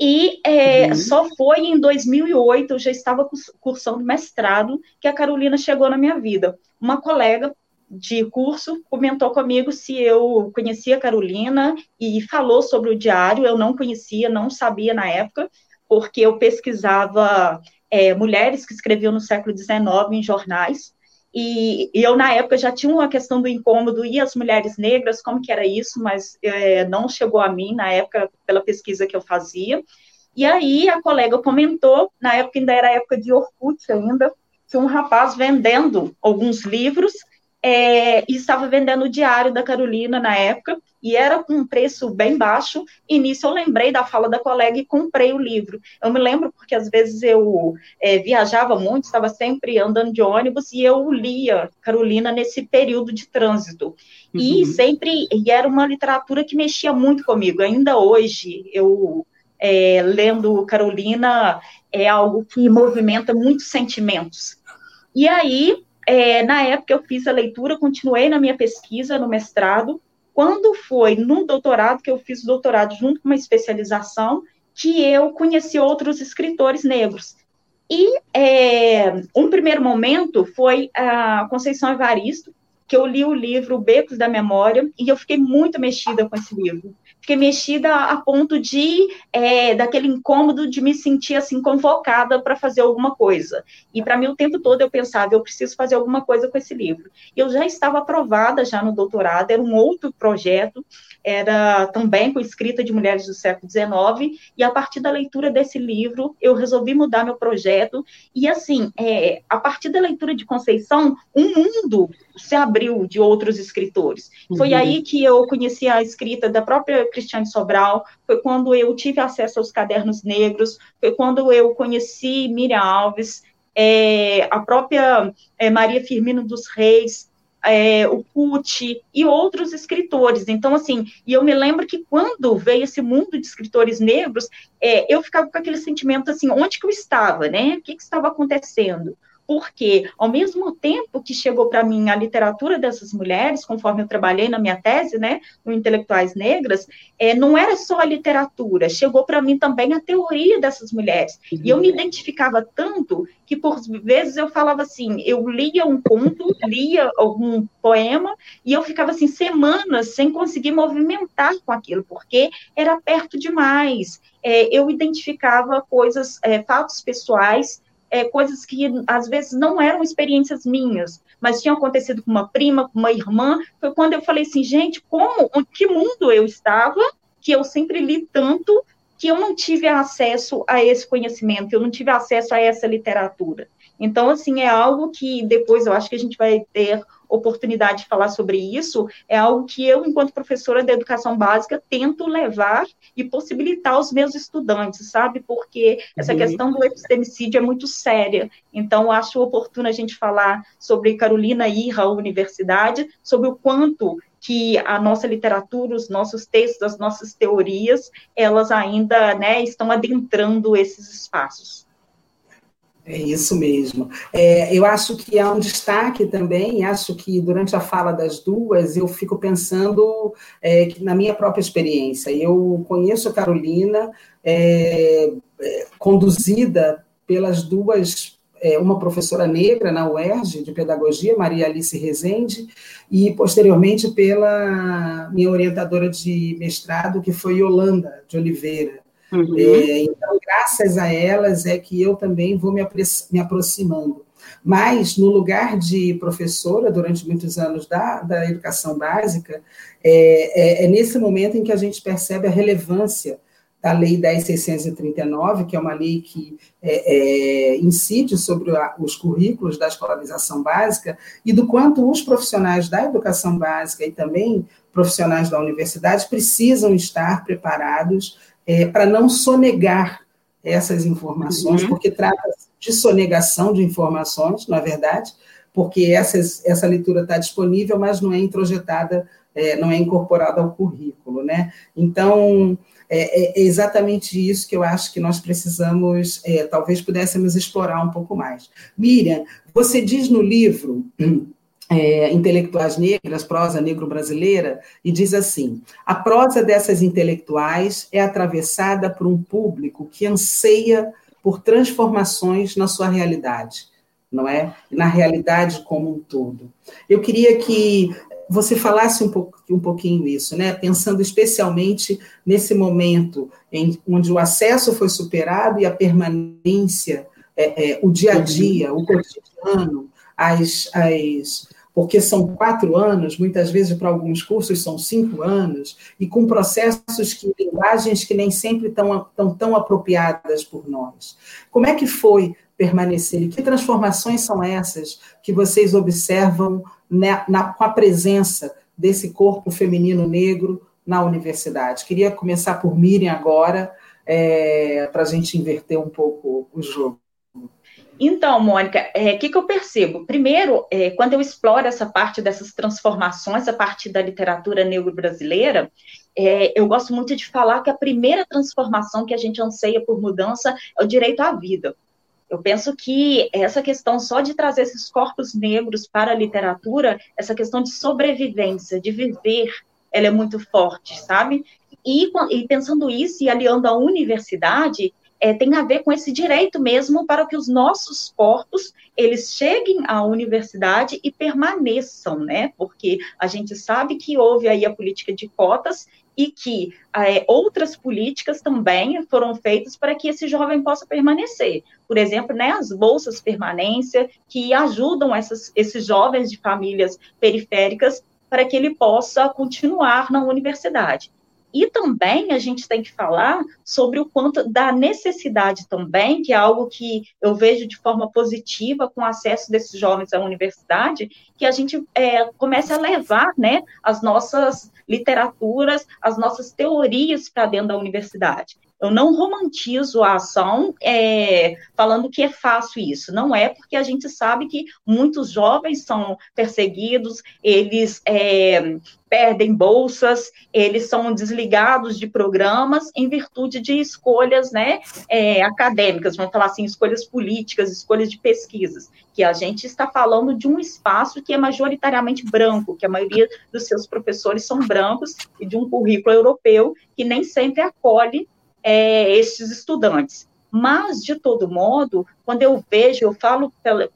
e é, uhum. só foi em 2008, eu já estava cursando mestrado, que a Carolina chegou na minha vida. Uma colega de curso comentou comigo se eu conhecia a Carolina e falou sobre o diário. Eu não conhecia, não sabia na época, porque eu pesquisava é, mulheres que escreviam no século XIX em jornais. E, e, eu, na época, já tinha uma questão do incômodo, e as mulheres negras, como que era isso, mas é, não chegou a mim, na época, pela pesquisa que eu fazia. E aí, a colega comentou, na época ainda era época de Orkut ainda, tinha um rapaz vendendo alguns livros, é, estava vendendo o diário da Carolina na época, e era com um preço bem baixo, e nisso eu lembrei da fala da colega e comprei o livro. Eu me lembro porque às vezes eu é, viajava muito, estava sempre andando de ônibus, e eu lia Carolina nesse período de trânsito. Uhum. E sempre, e era uma literatura que mexia muito comigo, ainda hoje eu... É, lendo Carolina é algo que movimenta muitos sentimentos. E aí, é, na época eu fiz a leitura, continuei na minha pesquisa no mestrado. Quando foi no doutorado, que eu fiz o doutorado junto com uma especialização, que eu conheci outros escritores negros. E é, um primeiro momento foi a Conceição Evaristo, que eu li o livro Becos da Memória, e eu fiquei muito mexida com esse livro fiquei mexida a ponto de é, daquele incômodo de me sentir assim convocada para fazer alguma coisa. E para mim o tempo todo eu pensava, eu preciso fazer alguma coisa com esse livro. Eu já estava aprovada já no doutorado, era um outro projeto, era também com escrita de mulheres do século XIX, e a partir da leitura desse livro eu resolvi mudar meu projeto. E assim, é, a partir da leitura de Conceição, um mundo se abriu de outros escritores. Uhum. Foi aí que eu conheci a escrita da própria Cristiane Sobral, foi quando eu tive acesso aos cadernos negros, foi quando eu conheci Miriam Alves, é, a própria é, Maria Firmino dos Reis, é, o Pucci e outros escritores. Então, assim, e eu me lembro que quando veio esse mundo de escritores negros, é, eu ficava com aquele sentimento assim, onde que eu estava, né? O que, que estava acontecendo? Porque, ao mesmo tempo que chegou para mim a literatura dessas mulheres, conforme eu trabalhei na minha tese, né, no Intelectuais Negras, é, não era só a literatura, chegou para mim também a teoria dessas mulheres. E eu me identificava tanto que, por vezes, eu falava assim: eu lia um conto, lia algum poema, e eu ficava assim, semanas sem conseguir movimentar com aquilo, porque era perto demais. É, eu identificava coisas, é, fatos pessoais é, coisas que às vezes não eram experiências minhas, mas tinham acontecido com uma prima, com uma irmã. Foi quando eu falei assim, gente, como, em que mundo eu estava, que eu sempre li tanto, que eu não tive acesso a esse conhecimento, eu não tive acesso a essa literatura. Então, assim, é algo que depois eu acho que a gente vai ter oportunidade de falar sobre isso, é algo que eu, enquanto professora da educação básica, tento levar e possibilitar aos meus estudantes, sabe? Porque essa uhum. questão do epistemicídio é muito séria. Então, acho oportuno a gente falar sobre Carolina ir à universidade, sobre o quanto que a nossa literatura, os nossos textos, as nossas teorias, elas ainda né, estão adentrando esses espaços. É isso mesmo. É, eu acho que há um destaque também, acho que durante a fala das duas, eu fico pensando é, na minha própria experiência. Eu conheço a Carolina, é, é conduzida pelas duas, é, uma professora negra na UERJ, de pedagogia, Maria Alice Rezende, e posteriormente pela minha orientadora de mestrado, que foi Yolanda de Oliveira. Uhum. É, então, graças a elas é que eu também vou me, me aproximando. Mas, no lugar de professora, durante muitos anos da, da educação básica, é, é, é nesse momento em que a gente percebe a relevância da Lei 10.639, que é uma lei que é, é, incide sobre a, os currículos da escolarização básica, e do quanto os profissionais da educação básica e também profissionais da universidade precisam estar preparados é, para não sonegar essas informações, uhum. porque trata de sonegação de informações, na é verdade, porque essas, essa leitura está disponível, mas não é introjetada, é, não é incorporada ao currículo, né? Então, é, é, exatamente isso que eu acho que nós precisamos, é, talvez pudéssemos explorar um pouco mais. Miriam, você diz no livro é, intelectuais negras, prosa negro-brasileira, e diz assim: a prosa dessas intelectuais é atravessada por um público que anseia por transformações na sua realidade, não é? Na realidade como um todo. Eu queria que você falasse um, pouco, um pouquinho isso, né? Pensando especialmente nesse momento em onde o acesso foi superado e a permanência, é, é, o dia a dia, o cotidiano, as, as, porque são quatro anos, muitas vezes para alguns cursos são cinco anos, e com processos que, linguagens que nem sempre estão tão, tão apropriadas por nós. Como é que foi permanecer? E que transformações são essas que vocês observam na, na, com a presença desse corpo feminino negro na universidade? Queria começar por Miriam agora, é, para a gente inverter um pouco o jogo. Então, Mônica, o é, que, que eu percebo? Primeiro, é, quando eu exploro essa parte dessas transformações a partir da literatura negro-brasileira, é, eu gosto muito de falar que a primeira transformação que a gente anseia por mudança é o direito à vida. Eu penso que essa questão só de trazer esses corpos negros para a literatura, essa questão de sobrevivência, de viver, ela é muito forte, sabe? E, e pensando isso e aliando a universidade, é, tem a ver com esse direito mesmo para que os nossos corpos eles cheguem à universidade e permaneçam, né? Porque a gente sabe que houve aí a política de cotas e que é, outras políticas também foram feitas para que esse jovem possa permanecer. Por exemplo, né, as bolsas permanência, que ajudam essas, esses jovens de famílias periféricas para que ele possa continuar na universidade. E também a gente tem que falar sobre o quanto da necessidade também, que é algo que eu vejo de forma positiva com o acesso desses jovens à universidade, que a gente é, comece a levar né, as nossas literaturas, as nossas teorias para dentro da universidade. Eu não romantizo a ação é, falando que é fácil isso. Não é, porque a gente sabe que muitos jovens são perseguidos, eles é, perdem bolsas, eles são desligados de programas em virtude de escolhas né, é, acadêmicas, vamos falar assim, escolhas políticas, escolhas de pesquisas, que a gente está falando de um espaço que é majoritariamente branco, que a maioria dos seus professores são brancos, e de um currículo europeu que nem sempre acolhe é, esses estudantes. Mas, de todo modo, quando eu vejo, eu falo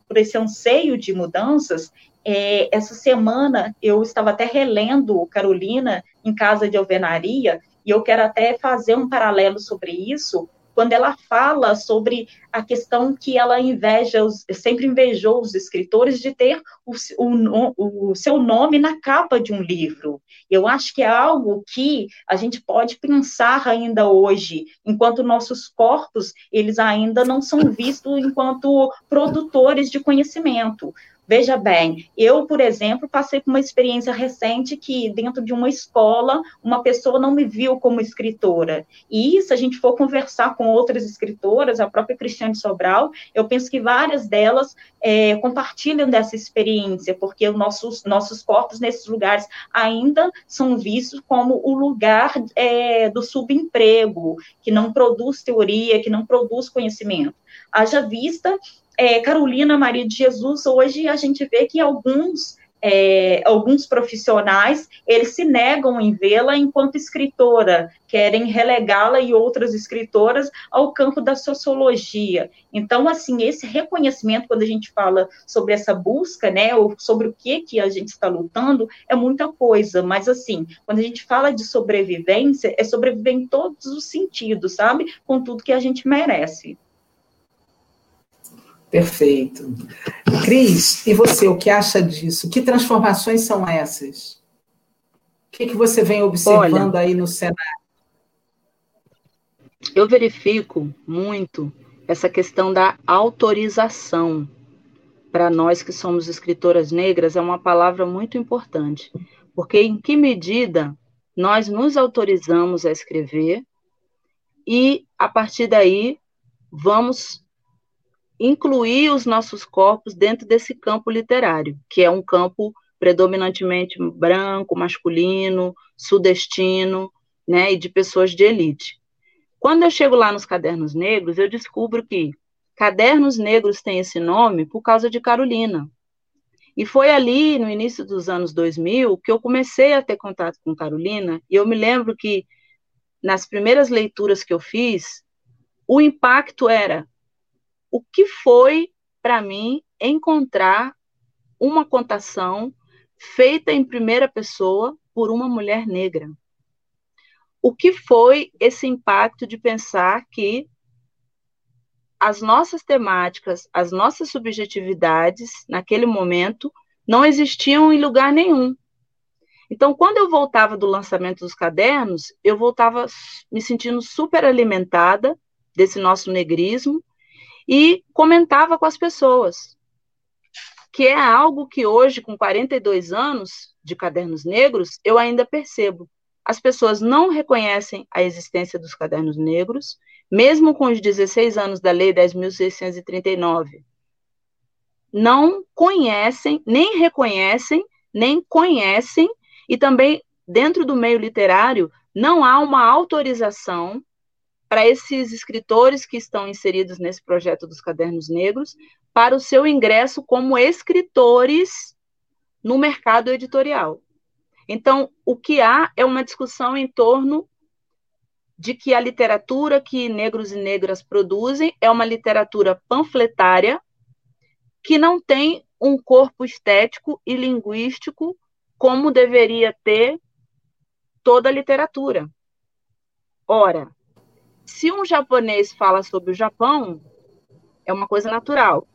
por esse anseio de mudanças, é, essa semana eu estava até relendo Carolina em casa de alvenaria, e eu quero até fazer um paralelo sobre isso, quando ela fala sobre a questão que ela inveja, sempre invejou os escritores de ter o, o, o, seu nome na capa de um livro. Eu acho que é algo que a gente pode pensar ainda hoje, enquanto nossos corpos, eles ainda não são vistos enquanto produtores de conhecimento. Veja bem, eu, por exemplo, passei por uma experiência recente que, dentro de uma escola, uma pessoa não me viu como escritora. E se a gente for conversar com outras escritoras, a própria Cristiane Sobral, eu penso que várias delas é, compartilham dessa experiência, porque os nossos, nossos corpos nesses lugares ainda são vistos como o lugar é, do subemprego, que não produz teoria, que não produz conhecimento. Haja vista é, Carolina Maria de Jesus, hoje a gente vê que alguns é, alguns profissionais eles se negam em vê-la enquanto escritora, querem relegá-la e outras escritoras ao campo da sociologia. Então, assim, esse reconhecimento quando a gente fala sobre essa busca, né, ou sobre o que que a gente está lutando, é muita coisa. Mas assim, quando a gente fala de sobrevivência, é sobreviver em todos os sentidos, sabe, com tudo que a gente merece. Perfeito. Cris, e você, o que acha disso? Que transformações são essas? O que, que você vem observando Olha, aí no cenário? Eu verifico muito essa questão da autorização. Para nós que somos escritoras negras, é uma palavra muito importante, porque em que medida nós nos autorizamos a escrever e, a partir daí, vamos incluir os nossos corpos dentro desse campo literário, que é um campo predominantemente branco, masculino, sudestino, né, e de pessoas de elite. Quando eu chego lá nos Cadernos Negros, eu descubro que Cadernos Negros tem esse nome por causa de Carolina. E foi ali, no início dos anos 2000, que eu comecei a ter contato com Carolina, e eu me lembro que, nas primeiras leituras que eu fiz, o impacto era o que foi para mim encontrar uma contação feita em primeira pessoa por uma mulher negra. O que foi esse impacto de pensar que as nossas temáticas, as nossas subjetividades, naquele momento, não existiam em lugar nenhum. Então, quando eu voltava do lançamento dos cadernos, eu voltava me sentindo super alimentada desse nosso negrismo, e comentava com as pessoas, que é algo que hoje, com 42 anos de cadernos negros, eu ainda percebo. As pessoas não reconhecem a existência dos cadernos negros, mesmo com os 16 anos da Lei 10.639. Não conhecem, nem reconhecem, nem conhecem, e também, dentro do meio literário, não há uma autorização para esses escritores que estão inseridos nesse projeto dos Cadernos Negros para o seu ingresso como escritores no mercado editorial. Então, o que há é uma discussão em torno de que a literatura que negros e negras produzem é uma literatura panfletária que não tem um corpo estético e linguístico como deveria ter toda a literatura. Ora, se um japonês fala sobre o Japão, é uma coisa natural.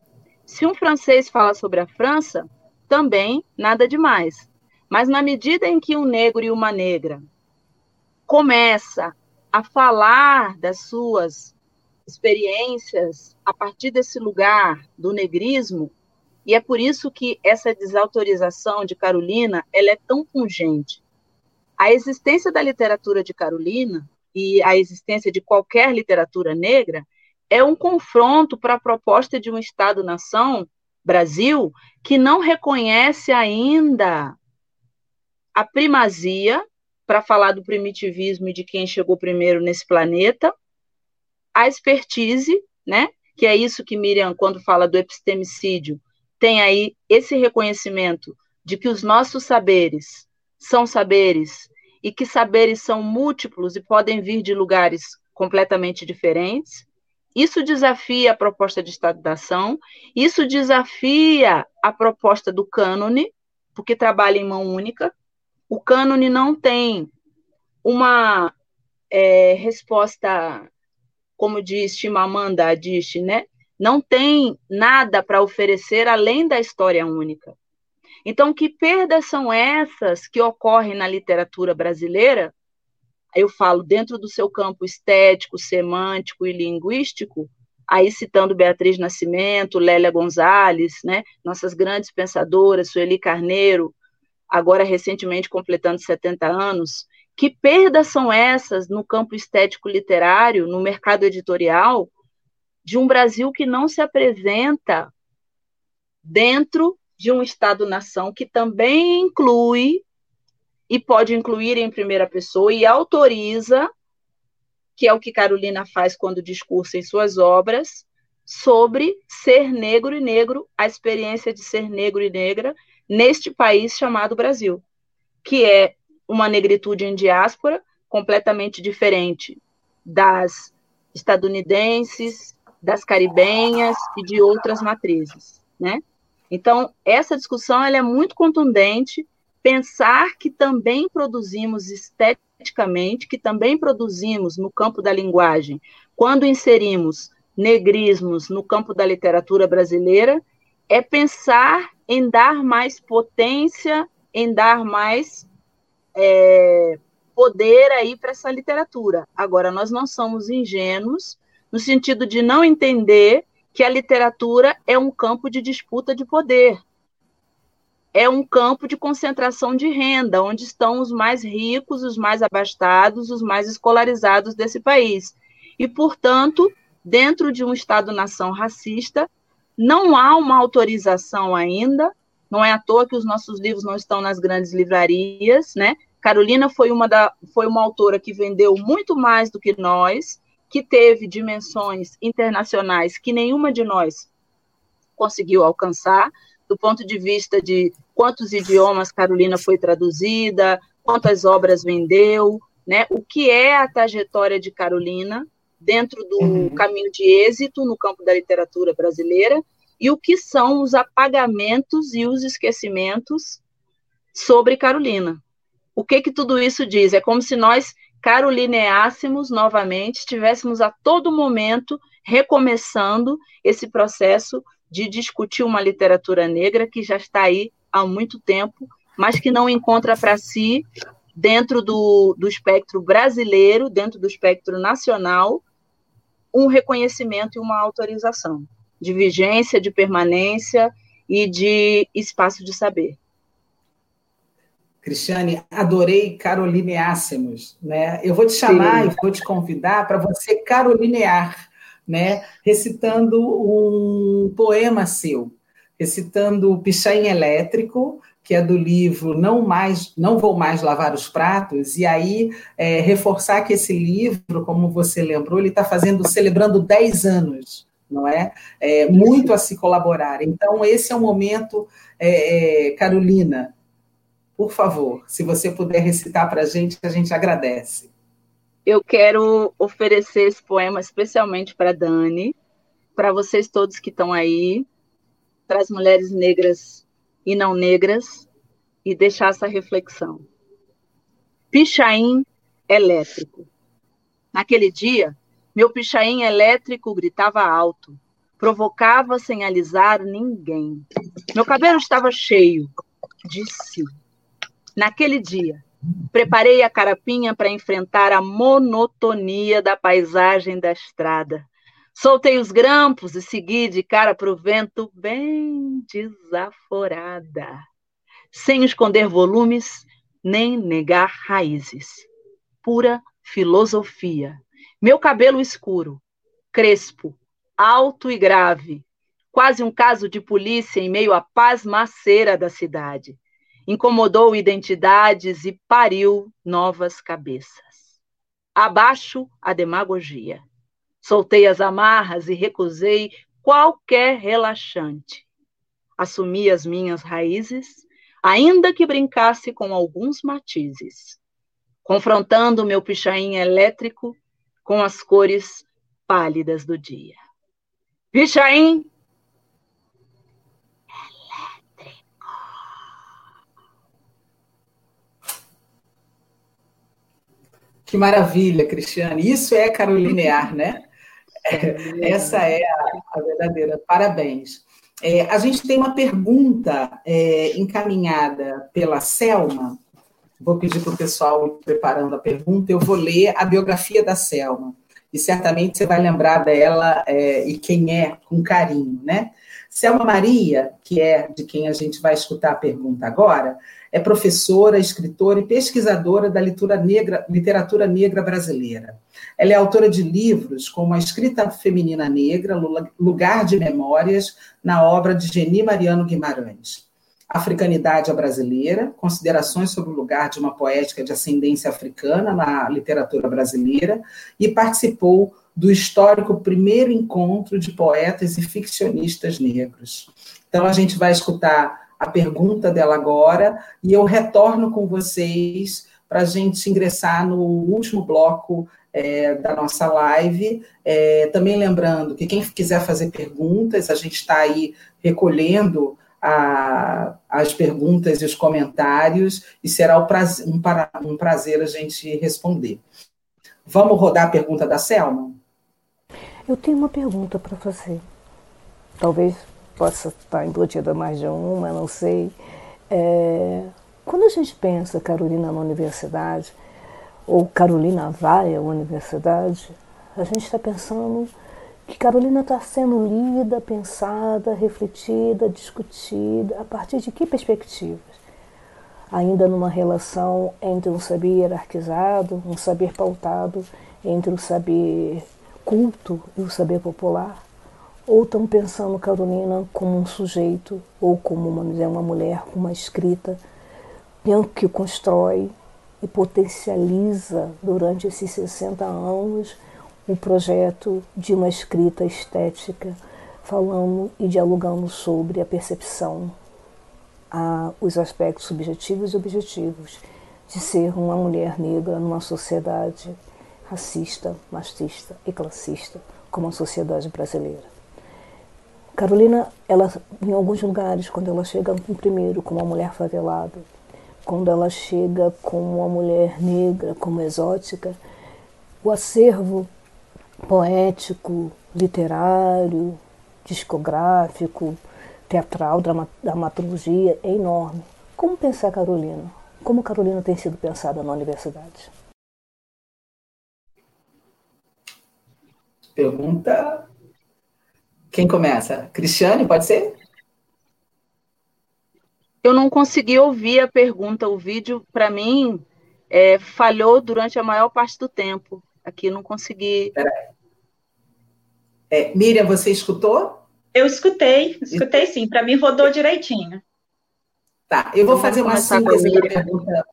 Se um francês fala sobre a França, também nada demais. Mas na medida em que um negro e uma negra começa a falar das suas experiências a partir desse lugar do negrismo, e é por isso que essa desautorização de Carolina ela é tão pungente. A existência da literatura de Carolina e a existência de qualquer literatura negra é um confronto para a proposta de um Estado-nação, Brasil, que não reconhece ainda a primazia, para falar do primitivismo e de quem chegou primeiro nesse planeta, a expertise, né? Que é isso que Miriam, quando fala do epistemicídio, tem aí esse reconhecimento de que os nossos saberes são saberes e que saberes são múltiplos e podem vir de lugares completamente diferentes. Isso desafia a proposta de Estado da Ação, isso desafia a proposta do cânone, porque trabalha em mão única. O cânone não tem uma é, resposta, como diz Chimamanda Adichie, né? Não tem nada para oferecer além da história única. Então, que perdas são essas que ocorrem na literatura brasileira? Eu falo dentro do seu campo estético, semântico e linguístico, aí citando Beatriz Nascimento, Lélia Gonzalez, né, nossas grandes pensadoras, Sueli Carneiro, agora recentemente completando 70 anos, que perdas são essas no campo estético literário, no mercado editorial, de um Brasil que não se apresenta dentro de um Estado-nação que também inclui e pode incluir em primeira pessoa e autoriza, que é o que Carolina faz quando discursa em suas obras, sobre ser negro e negro, a experiência de ser negro e negra neste país chamado Brasil, que é uma negritude em diáspora completamente diferente das estadunidenses, das caribenhas e de outras matrizes, né? Então, essa discussão ela é muito contundente. Pensar que também produzimos esteticamente, que também produzimos no campo da linguagem, quando inserimos negrismos no campo da literatura brasileira, é pensar em dar mais potência, em dar mais é, poder aí para essa literatura. Agora, nós não somos ingênuos no sentido de não entender que a literatura é um campo de disputa de poder. É um campo de concentração de renda, onde estão os mais ricos, os mais abastados, os mais escolarizados desse país. E, portanto, dentro de um Estado-nação racista, não há uma autorização ainda, não é à toa que os nossos livros não estão nas grandes livrarias, né? Carolina foi uma, da, foi uma autora que vendeu muito mais do que nós, que teve dimensões internacionais que nenhuma de nós conseguiu alcançar, do ponto de vista de quantos idiomas Carolina foi traduzida, quantas obras vendeu, né? O que é a trajetória de Carolina dentro do uhum. caminho de êxito no campo da literatura brasileira e o que são os apagamentos e os esquecimentos sobre Carolina. O que que tudo isso diz? É como se nós carolineássemos novamente, estivéssemos a todo momento recomeçando esse processo de discutir uma literatura negra que já está aí há muito tempo, mas que não encontra para si, dentro do, do espectro brasileiro, dentro do espectro nacional, um reconhecimento e uma autorização de vigência, de permanência e de espaço de saber. Cristiane, adorei carolineássemos, né? Eu vou te chamar Sim. e vou te convidar para você carolinear, né? Recitando um poema seu, recitando Pichain Elétrico, que é do livro Não mais, não vou mais lavar os pratos, e aí é, reforçar que esse livro, como você lembrou, ele está fazendo, celebrando 10 anos, não é? é? Muito a se colaborar. Então, esse é o momento, é, é Carolina, por favor, se você puder recitar para a gente, a gente agradece. Eu quero oferecer esse poema especialmente para Dani, para vocês todos que estão aí, para as mulheres negras e não negras, e deixar essa reflexão. Pichain elétrico. Naquele dia, meu pichain elétrico gritava alto, provocava sem alisar ninguém. Meu cabelo estava cheio, disse Naquele dia, preparei a carapinha para enfrentar a monotonia da paisagem da estrada. Soltei os grampos e segui de cara para o vento, bem desaforada, sem esconder volumes nem negar raízes. Pura filosofia. Meu cabelo escuro, crespo, alto e grave, quase um caso de polícia em meio à paz maceira da cidade. Incomodou identidades e pariu novas cabeças. Abaixo a demagogia. Soltei as amarras e recusei qualquer relaxante. Assumi as minhas raízes, ainda que brincasse com alguns matizes, confrontando meu pichain elétrico com as cores pálidas do dia. Pichain Que maravilha, Cristiane. Isso é carolinear, né? Essa é a, a verdadeira. Parabéns. É, a gente tem uma pergunta é, encaminhada pela Selma. Vou pedir para o pessoal preparando a pergunta. Eu vou ler a biografia da Selma. E certamente você vai lembrar dela é, e quem é com carinho, né? Selma Maria, que é de quem a gente vai escutar a pergunta agora, é professora, escritora e pesquisadora da negra, literatura negra brasileira. Ela é autora de livros como A Escrita Feminina Negra, Lugar de Memórias, na obra de Geni Mariano Guimarães. Africanidade à Brasileira, considerações sobre o lugar de uma poética de ascendência africana na literatura brasileira, e participou do histórico primeiro encontro de poetas e ficcionistas negros. Então, a gente vai escutar a pergunta dela agora e eu retorno com vocês para a gente ingressar no último bloco é, da nossa live. É, também lembrando que quem quiser fazer perguntas, a gente está aí recolhendo a, as perguntas e os comentários e será um prazer, um, um prazer a gente responder. Vamos rodar a pergunta da Selma? Eu tenho uma pergunta para fazer. Talvez possa estar embutida mais de uma, não sei. É, quando a gente pensa Carolina na universidade, ou Carolina vai à universidade, a gente está pensando que Carolina está sendo lida, pensada, refletida, discutida, a partir de que perspectivas? Ainda numa relação entre um saber hierarquizado, um saber pautado entre o saber culto e o saber popular? Ou estão pensando Carolina como um sujeito ou como uma, uma mulher com uma escrita que constrói e potencializa durante esses 60 anos o projeto de uma escrita estética, falando e dialogando sobre a percepção, a, os aspectos subjetivos e objetivos de ser uma mulher negra numa sociedade racista, machista e classista, como a sociedade brasileira. Carolina, ela, em alguns lugares, quando ela chega primeiro como uma mulher favelada, quando ela chega como uma mulher negra, como exótica, o acervo poético, literário, discográfico, teatral, dramaturgia é enorme. Como pensar Carolina? Como Carolina tem sido pensada na universidade? Pergunta quem começa? Cristiane, pode ser? Eu não consegui ouvir a pergunta. O vídeo, para mim, é, falhou durante a maior parte do tempo. Aqui não consegui. É, Miriam, você escutou? Eu escutei, escutei sim. Para mim, rodou direitinho. Tá, eu vou fazer uma síntese da pergunta,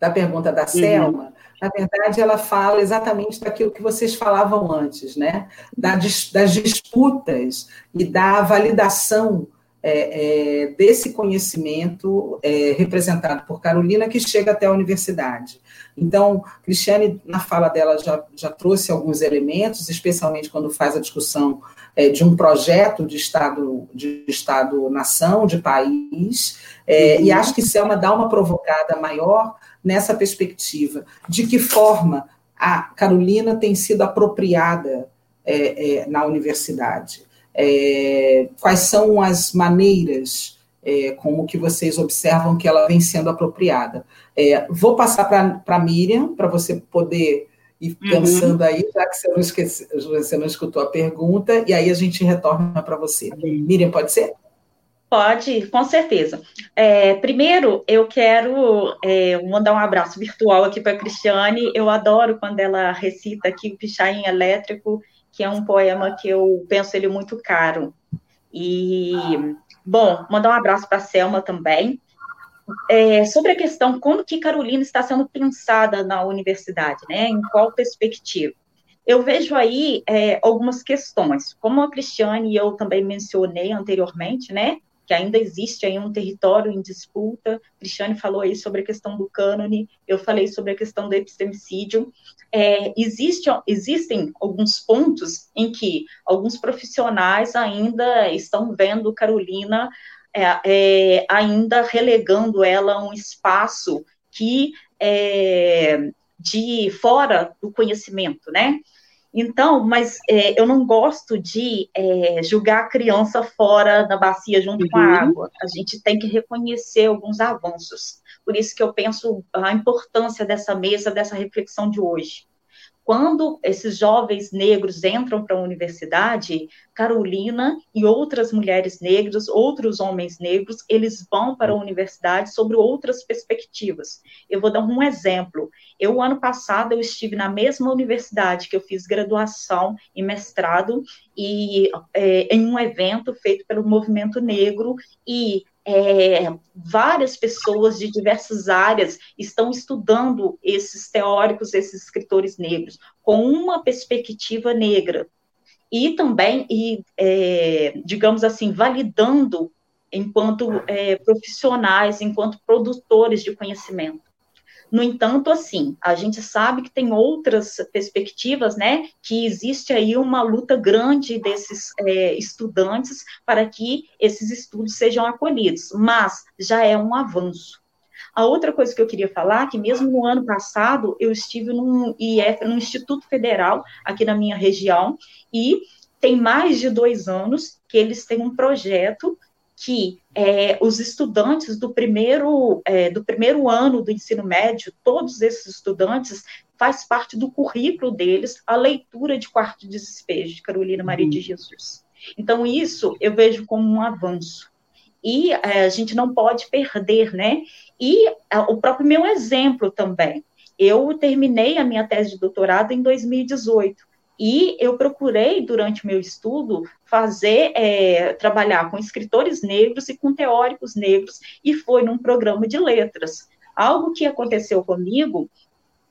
da pergunta da uhum. Selma na verdade, ela fala exatamente daquilo que vocês falavam antes, né? das disputas e da validação é, é, desse conhecimento é, representado por Carolina que chega até a universidade. Então, Cristiane, na fala dela, já, já trouxe alguns elementos, especialmente quando faz a discussão é, de um projeto de Estado, de Estado-nação, de país, é, uhum. e acho que Selma dá uma provocada maior nessa perspectiva. De que forma a Carolina tem sido apropriada é, na universidade? É, quais são as maneiras é, como que vocês observam que ela vem sendo apropriada? É, vou passar para a Miriam, para você poder ir uhum. pensando uhum. aí, já que você não, esqueci, você não escutou a pergunta, e aí a gente retorna para você. Miriam, pode ser? Pode, com certeza. É, primeiro, eu quero é, mandar um abraço virtual aqui para a Cristiane. Eu adoro quando ela recita aqui o Pichain Elétrico, que é um poema que eu penso ele muito caro. E, bom, mandar um abraço para a Selma também. É, sobre a questão como que Carolina está sendo pensada na universidade, né? Em qual perspectiva? Eu vejo aí é, algumas questões, como a Cristiane e eu também mencionei anteriormente, né? Que ainda existe aí um território em disputa. Cristiane falou aí sobre a questão do cânone, eu falei sobre a questão do epistemicídio. É, existe, existem alguns pontos em que alguns profissionais ainda estão vendo Carolina é, é, ainda relegando ela a um espaço que é de fora do conhecimento, né? Então, mas é, eu não gosto de é, julgar a criança fora da bacia junto uhum. com a uhum. água. A gente tem que reconhecer alguns avanços. Por isso que eu penso a importância dessa mesa, dessa reflexão de hoje. Quando esses jovens negros entram para a universidade, Carolina e outras mulheres negras, outros homens negros, eles vão para a universidade sobre outras perspectivas. Eu vou dar um exemplo. Eu, ano passado, eu estive na mesma universidade que eu fiz graduação e mestrado, e é, em um evento feito pelo movimento negro, e é, várias pessoas de diversas áreas estão estudando esses teóricos, esses escritores negros, com uma perspectiva negra. E também, e, é, digamos assim, validando enquanto é, profissionais, enquanto produtores de conhecimento. No entanto, assim, a gente sabe que tem outras perspectivas, né? Que existe aí uma luta grande desses é, estudantes para que esses estudos sejam acolhidos, mas já é um avanço. A outra coisa que eu queria falar, que mesmo no ano passado eu estive num IF, no Instituto Federal, aqui na minha região, e tem mais de dois anos que eles têm um projeto que é, os estudantes do primeiro, é, do primeiro ano do ensino médio, todos esses estudantes, faz parte do currículo deles a leitura de quarto de despejo de Carolina Maria uhum. de Jesus. Então, isso eu vejo como um avanço. E é, a gente não pode perder, né? E é, o próprio meu exemplo também. Eu terminei a minha tese de doutorado em 2018. E eu procurei, durante o meu estudo, fazer, é, trabalhar com escritores negros e com teóricos negros, e foi num programa de letras. Algo que aconteceu comigo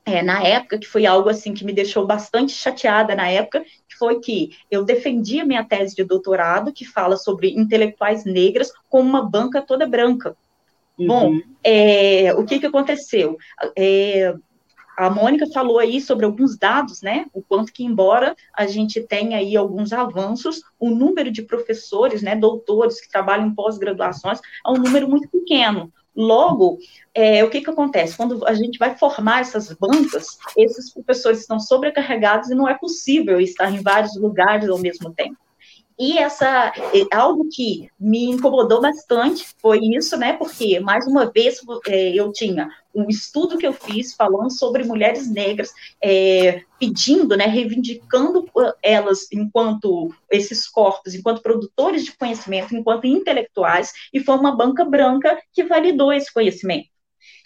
é, na época, que foi algo assim que me deixou bastante chateada na época, que foi que eu defendi a minha tese de doutorado, que fala sobre intelectuais negras, com uma banca toda branca. Uhum. Bom, é, o que, que aconteceu? É, a Mônica falou aí sobre alguns dados, né? O quanto que, embora a gente tenha aí alguns avanços, o número de professores, né, doutores que trabalham em pós-graduações é um número muito pequeno. Logo, é, o que, que acontece? Quando a gente vai formar essas bancas, esses professores estão sobrecarregados e não é possível estar em vários lugares ao mesmo tempo. E essa algo que me incomodou bastante foi isso, né? Porque mais uma vez é, eu tinha um estudo que eu fiz falando sobre mulheres negras, é, pedindo, né, reivindicando elas enquanto esses corpos, enquanto produtores de conhecimento, enquanto intelectuais, e foi uma banca branca que validou esse conhecimento.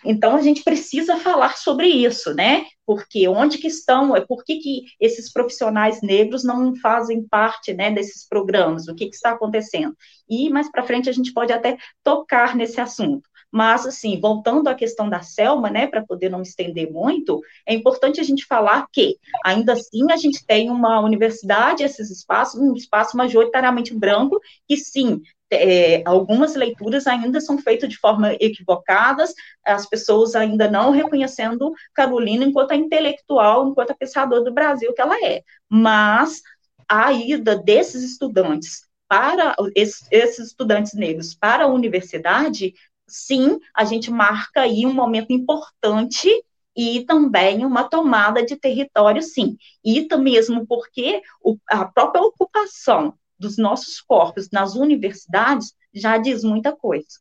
Então, a gente precisa falar sobre isso, né? Porque onde que estão, é por que, que esses profissionais negros não fazem parte né, desses programas, o que, que está acontecendo? E mais para frente a gente pode até tocar nesse assunto. Mas, assim, voltando à questão da Selma, né, para poder não estender muito, é importante a gente falar que, ainda assim, a gente tem uma universidade, esses espaços, um espaço majoritariamente branco, que sim, é, algumas leituras ainda são feitas de forma equivocadas, as pessoas ainda não reconhecendo Carolina enquanto a intelectual, enquanto a pensadora do Brasil que ela é. Mas a ida desses estudantes para esses, estudantes negros para a universidade, sim, a gente marca aí um momento importante e também uma tomada de território, sim. E mesmo porque o, a própria ocupação dos nossos corpos nas universidades já diz muita coisa.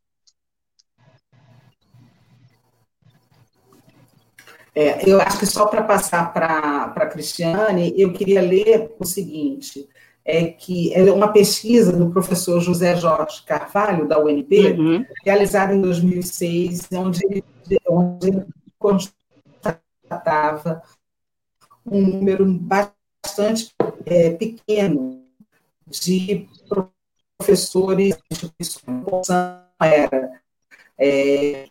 É, eu acho que só para passar para a Cristiane, eu queria ler o seguinte: é que é uma pesquisa do professor José Jorge Carvalho, da UNB, uhum. realizada em 2006, onde ele, onde ele constatava um número bastante é, pequeno de professores. Era é,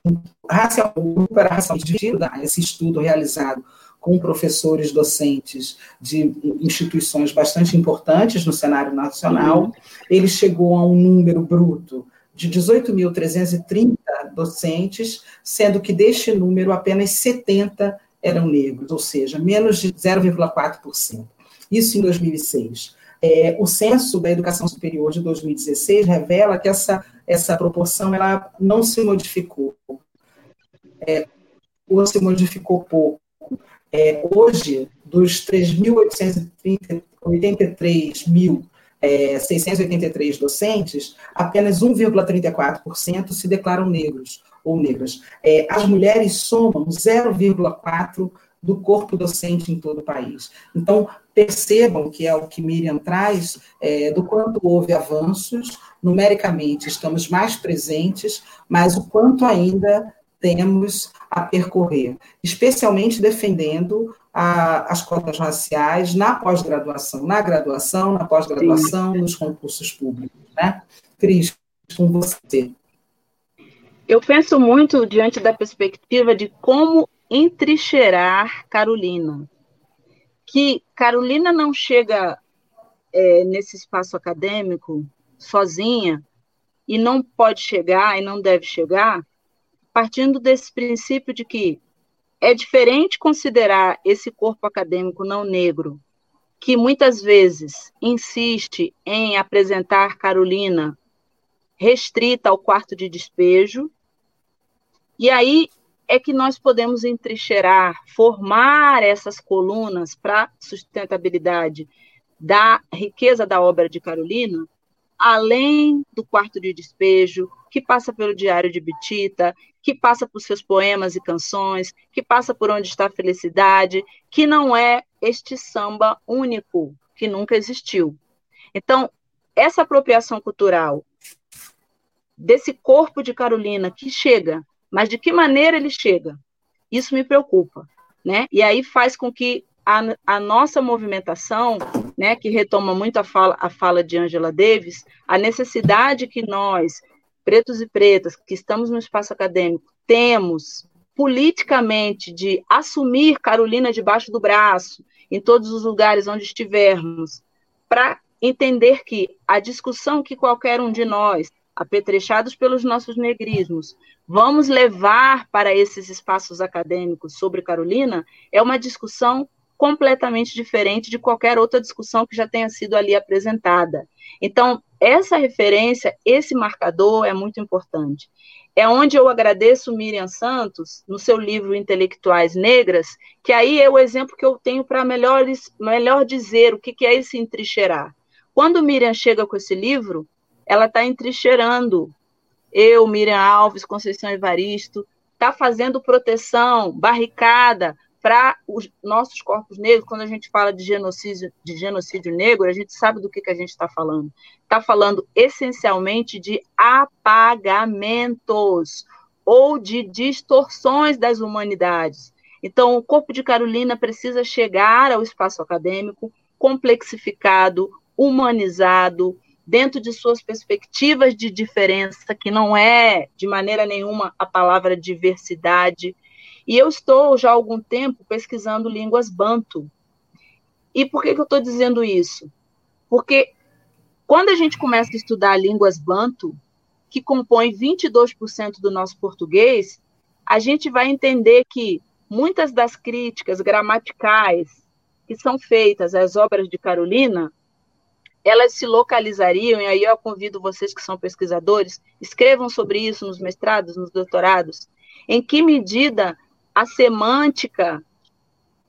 racial, era racial dividido, esse estudo realizado com professores docentes de instituições bastante importantes no cenário nacional. Uhum. Ele chegou a um número bruto de 18.330 docentes, sendo que deste número apenas 70 eram negros, ou seja, menos de 0,4%. Isso em 2006. É, o censo da educação superior de 2016 revela que essa, essa proporção ela não se modificou, é, ou se modificou pouco. É, hoje, dos 3.883 mil é, 683 docentes, apenas 1,34% se declaram negros ou negras. É, as mulheres somam 0,4% do corpo docente em todo o país. Então, percebam que é o que Miriam traz, é, do quanto houve avanços, numericamente estamos mais presentes, mas o quanto ainda temos a percorrer, especialmente defendendo a, as cotas raciais na pós-graduação, na graduação, na pós-graduação, nos concursos públicos. Né? Cris, com você. Eu penso muito diante da perspectiva de como entrincheirar Carolina. Que Carolina não chega é, nesse espaço acadêmico sozinha e não pode chegar e não deve chegar partindo desse princípio de que é diferente considerar esse corpo acadêmico não negro, que muitas vezes insiste em apresentar Carolina restrita ao quarto de despejo, e aí é que nós podemos entrincheirar, formar essas colunas para sustentabilidade da riqueza da obra de Carolina, além do quarto de despejo, que passa pelo Diário de Bitita, que passa por seus poemas e canções, que passa por Onde Está a Felicidade, que não é este samba único, que nunca existiu. Então, essa apropriação cultural desse corpo de Carolina que chega, mas de que maneira ele chega? Isso me preocupa, né? E aí faz com que a, a nossa movimentação, né, que retoma muito a fala, a fala de Angela Davis, a necessidade que nós, pretos e pretas, que estamos no espaço acadêmico, temos politicamente de assumir Carolina debaixo do braço, em todos os lugares onde estivermos, para entender que a discussão que qualquer um de nós, apetrechados pelos nossos negrismos, vamos levar para esses espaços acadêmicos sobre Carolina, é uma discussão completamente diferente de qualquer outra discussão que já tenha sido ali apresentada. Então, essa referência, esse marcador é muito importante. É onde eu agradeço Miriam Santos, no seu livro Intelectuais Negras, que aí é o exemplo que eu tenho para melhor, melhor dizer o que, que é esse entrincheirar. Quando Miriam chega com esse livro, ela está entrincheirando. Eu, Miriam Alves, Conceição Evaristo, está fazendo proteção, barricada, para os nossos corpos negros, quando a gente fala de genocídio, de genocídio negro, a gente sabe do que, que a gente está falando. Está falando essencialmente de apagamentos ou de distorções das humanidades. Então, o corpo de Carolina precisa chegar ao espaço acadêmico complexificado, humanizado, dentro de suas perspectivas de diferença, que não é de maneira nenhuma a palavra diversidade, e eu estou já há algum tempo pesquisando línguas banto. E por que, que eu estou dizendo isso? Porque quando a gente começa a estudar línguas banto, que compõem 22% do nosso português, a gente vai entender que muitas das críticas gramaticais que são feitas às obras de Carolina, elas se localizariam, e aí eu convido vocês que são pesquisadores, escrevam sobre isso nos mestrados, nos doutorados, em que medida a semântica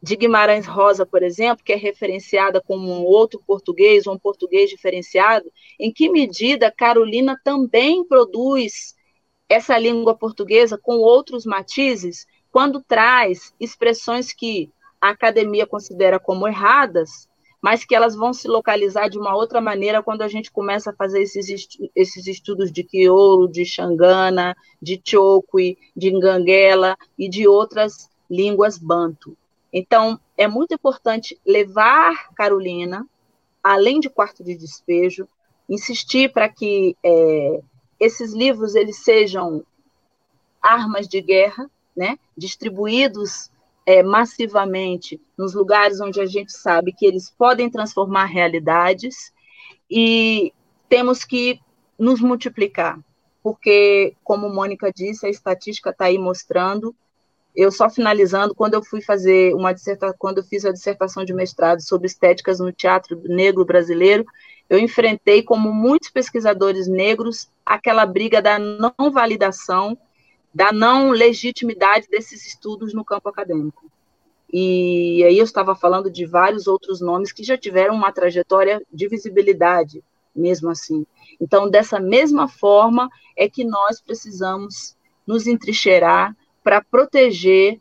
de Guimarães Rosa, por exemplo, que é referenciada como um outro português, um português diferenciado, em que medida Carolina também produz essa língua portuguesa com outros matizes, quando traz expressões que a academia considera como erradas, mas que elas vão se localizar de uma outra maneira quando a gente começa a fazer esses, esses estudos de Crioulo, de Xangana, de Chokwe, de Nganguela e de outras línguas banto. Então, é muito importante levar Carolina, além de quarto de despejo, insistir para que é, esses livros eles sejam armas de guerra, né, distribuídos é, massivamente nos lugares onde a gente sabe que eles podem transformar realidades e temos que nos multiplicar, porque, como Mônica disse, a estatística está aí mostrando. Eu só finalizando, quando eu fui fazer uma dissertação, quando eu fiz a dissertação de mestrado sobre estéticas no teatro negro brasileiro, eu enfrentei, como muitos pesquisadores negros, aquela briga da não validação da não legitimidade desses estudos no campo acadêmico. E aí eu estava falando de vários outros nomes que já tiveram uma trajetória de visibilidade, mesmo assim. Então, dessa mesma forma, é que nós precisamos nos entrincheirar para proteger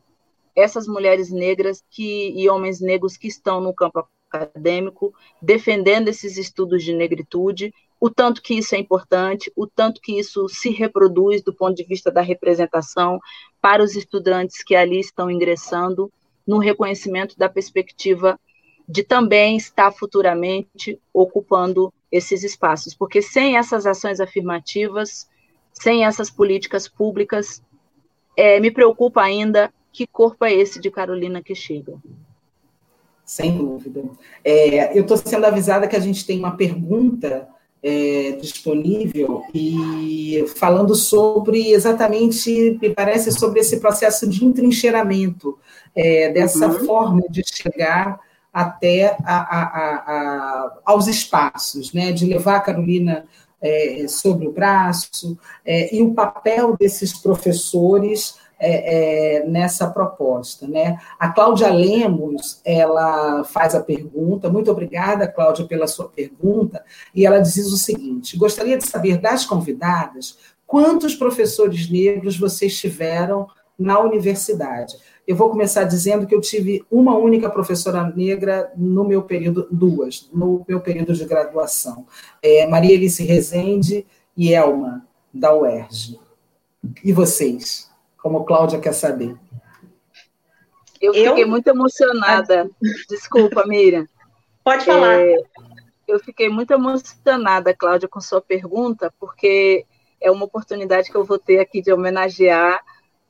essas mulheres negras que, e homens negros que estão no campo acadêmico, defendendo esses estudos de negritude o tanto que isso é importante, o tanto que isso se reproduz do ponto de vista da representação para os estudantes que ali estão ingressando, no reconhecimento da perspectiva de também estar futuramente ocupando esses espaços, porque sem essas ações afirmativas, sem essas políticas públicas, é, me preocupa ainda que corpo é esse de Carolina que chega. Sem dúvida. É, eu estou sendo avisada que a gente tem uma pergunta é, disponível e falando sobre exatamente, me parece, sobre esse processo de entrincheiramento, é, dessa uhum. forma de chegar até a, a, a, aos espaços, né, de levar a Carolina é, sobre o braço, é, e o papel desses professores é, é, nessa proposta. Né? A Cláudia Lemos, ela faz a pergunta, muito obrigada, Cláudia, pela sua pergunta, e ela diz o seguinte, gostaria de saber das convidadas quantos professores negros vocês tiveram na universidade. Eu vou começar dizendo que eu tive uma única professora negra no meu período, duas, no meu período de graduação. É, Maria Alice Rezende e Elma, da UERJ. E vocês? Como Cláudia quer saber. Eu fiquei eu... muito emocionada. Desculpa, Miriam. Pode falar. É, eu fiquei muito emocionada, Cláudia, com sua pergunta, porque é uma oportunidade que eu vou ter aqui de homenagear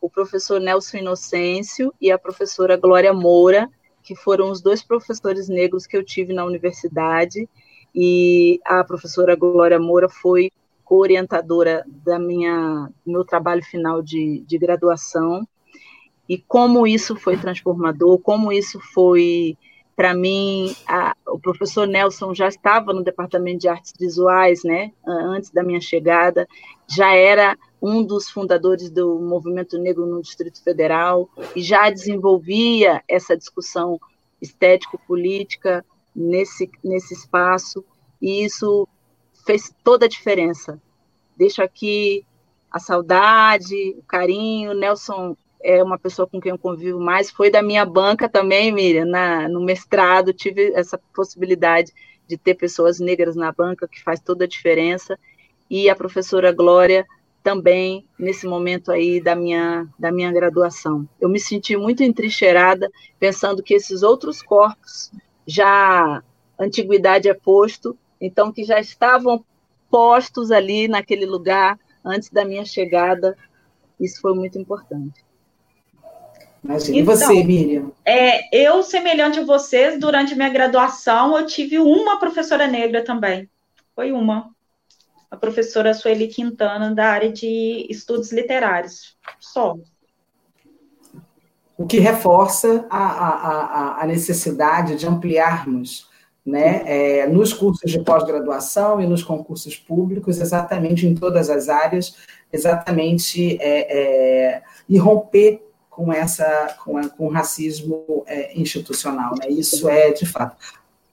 o professor Nelson Inocêncio e a professora Glória Moura, que foram os dois professores negros que eu tive na universidade. E a professora Glória Moura foi co-orientadora da minha meu trabalho final de, de graduação. E como isso foi transformador, como isso foi para mim, a, o professor Nelson já estava no departamento de artes visuais, né, antes da minha chegada, já era um dos fundadores do movimento negro no Distrito Federal e já desenvolvia essa discussão estético-política nesse, nesse espaço, e isso fez toda a diferença. Deixo aqui a saudade, o carinho. Nelson é uma pessoa com quem eu convivo mais. Foi da minha banca também, Miriam, na, no mestrado. Tive essa possibilidade de ter pessoas negras na banca, que faz toda a diferença. E a professora Glória também nesse momento aí da minha da minha graduação. Eu me senti muito entrincheirada pensando que esses outros corpos já antiguidade é posto, então que já estavam postos ali naquele lugar antes da minha chegada. Isso foi muito importante. Imagina. Então, e você, Miriam? É, eu, semelhante a vocês, durante minha graduação, eu tive uma professora negra também. Foi uma. A professora Sueli Quintana, da área de estudos literários. Só. O que reforça a, a, a necessidade de ampliarmos né, é, nos cursos de pós-graduação e nos concursos públicos, exatamente em todas as áreas, exatamente é, é, e romper com essa com, a, com o racismo é, institucional, né? Isso é de fato.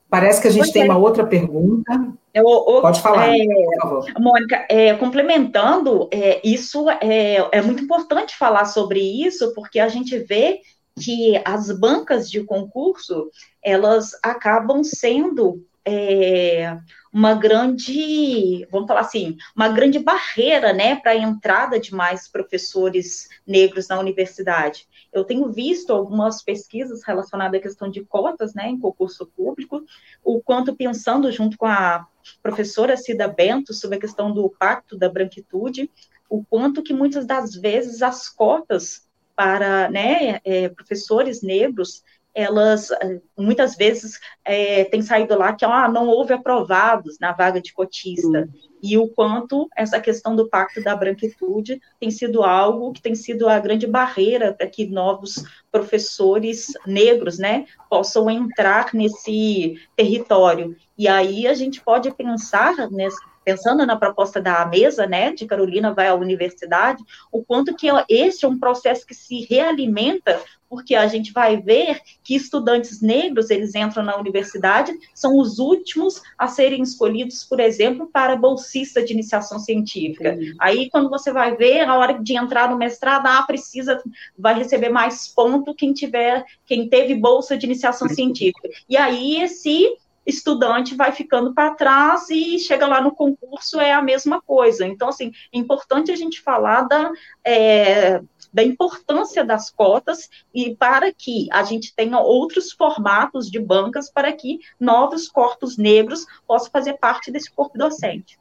Parece que a gente tem uma outra pergunta. Eu, eu, Pode falar, é, por favor. Mônica, é, complementando, é, isso é, é muito importante falar sobre isso, porque a gente vê que as bancas de concurso elas acabam sendo é, uma grande, vamos falar assim, uma grande barreira, né, para a entrada de mais professores negros na universidade. Eu tenho visto algumas pesquisas relacionadas à questão de cotas, né, em concurso público, o quanto pensando junto com a professora Cida Bento sobre a questão do pacto da branquitude, o quanto que muitas das vezes as cotas para, né, é, professores negros elas eh, muitas vezes é, têm saído lá que ah, não houve aprovados na vaga de cotista. Uhum. E o quanto essa questão do pacto da branquitude tem sido algo que tem sido a grande barreira para que novos professores negros né, possam entrar nesse território. E aí a gente pode pensar nessa, pensando na proposta da mesa, né, de Carolina vai à universidade, o quanto que esse é um processo que se realimenta, porque a gente vai ver que estudantes negros, eles entram na universidade, são os últimos a serem escolhidos, por exemplo, para bolsista de iniciação científica. Aí, quando você vai ver, a hora de entrar no mestrado, ah, precisa, vai receber mais ponto quem tiver, quem teve bolsa de iniciação científica. E aí, esse estudante vai ficando para trás e chega lá no concurso é a mesma coisa. Então, assim, é importante a gente falar da, é, da importância das cotas e para que a gente tenha outros formatos de bancas para que novos corpos negros possam fazer parte desse corpo docente.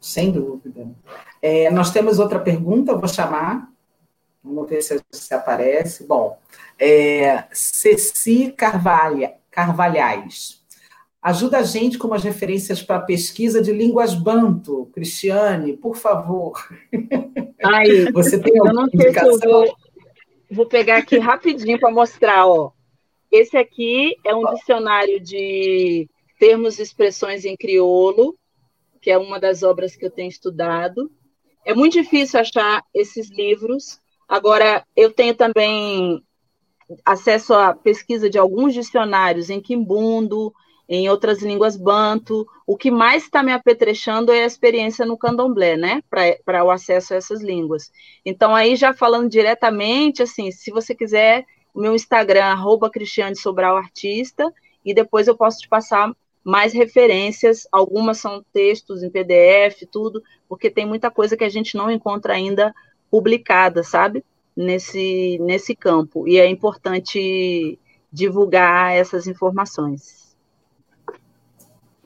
Sem dúvida. É, nós temos outra pergunta, vou chamar. Vamos ver se, se aparece. Bom, é, Ceci Carvalho, Carvalhais. Ajuda a gente com umas referências para a pesquisa de línguas banto. Cristiane, por favor. Aí, Você tem alguma eu não sei indicação? Se eu vou, vou pegar aqui rapidinho para mostrar. Ó. Esse aqui é um dicionário de termos e expressões em crioulo, que é uma das obras que eu tenho estudado. É muito difícil achar esses livros. Agora, eu tenho também acesso à pesquisa de alguns dicionários em quimbundo, em outras línguas banto. O que mais está me apetrechando é a experiência no candomblé, né? Para o acesso a essas línguas. Então, aí já falando diretamente, assim, se você quiser, o meu Instagram, arroba Cristiane Sobral Artista, e depois eu posso te passar mais referências, algumas são textos em PDF, tudo, porque tem muita coisa que a gente não encontra ainda publicada, sabe? Nesse, nesse campo, e é importante divulgar essas informações.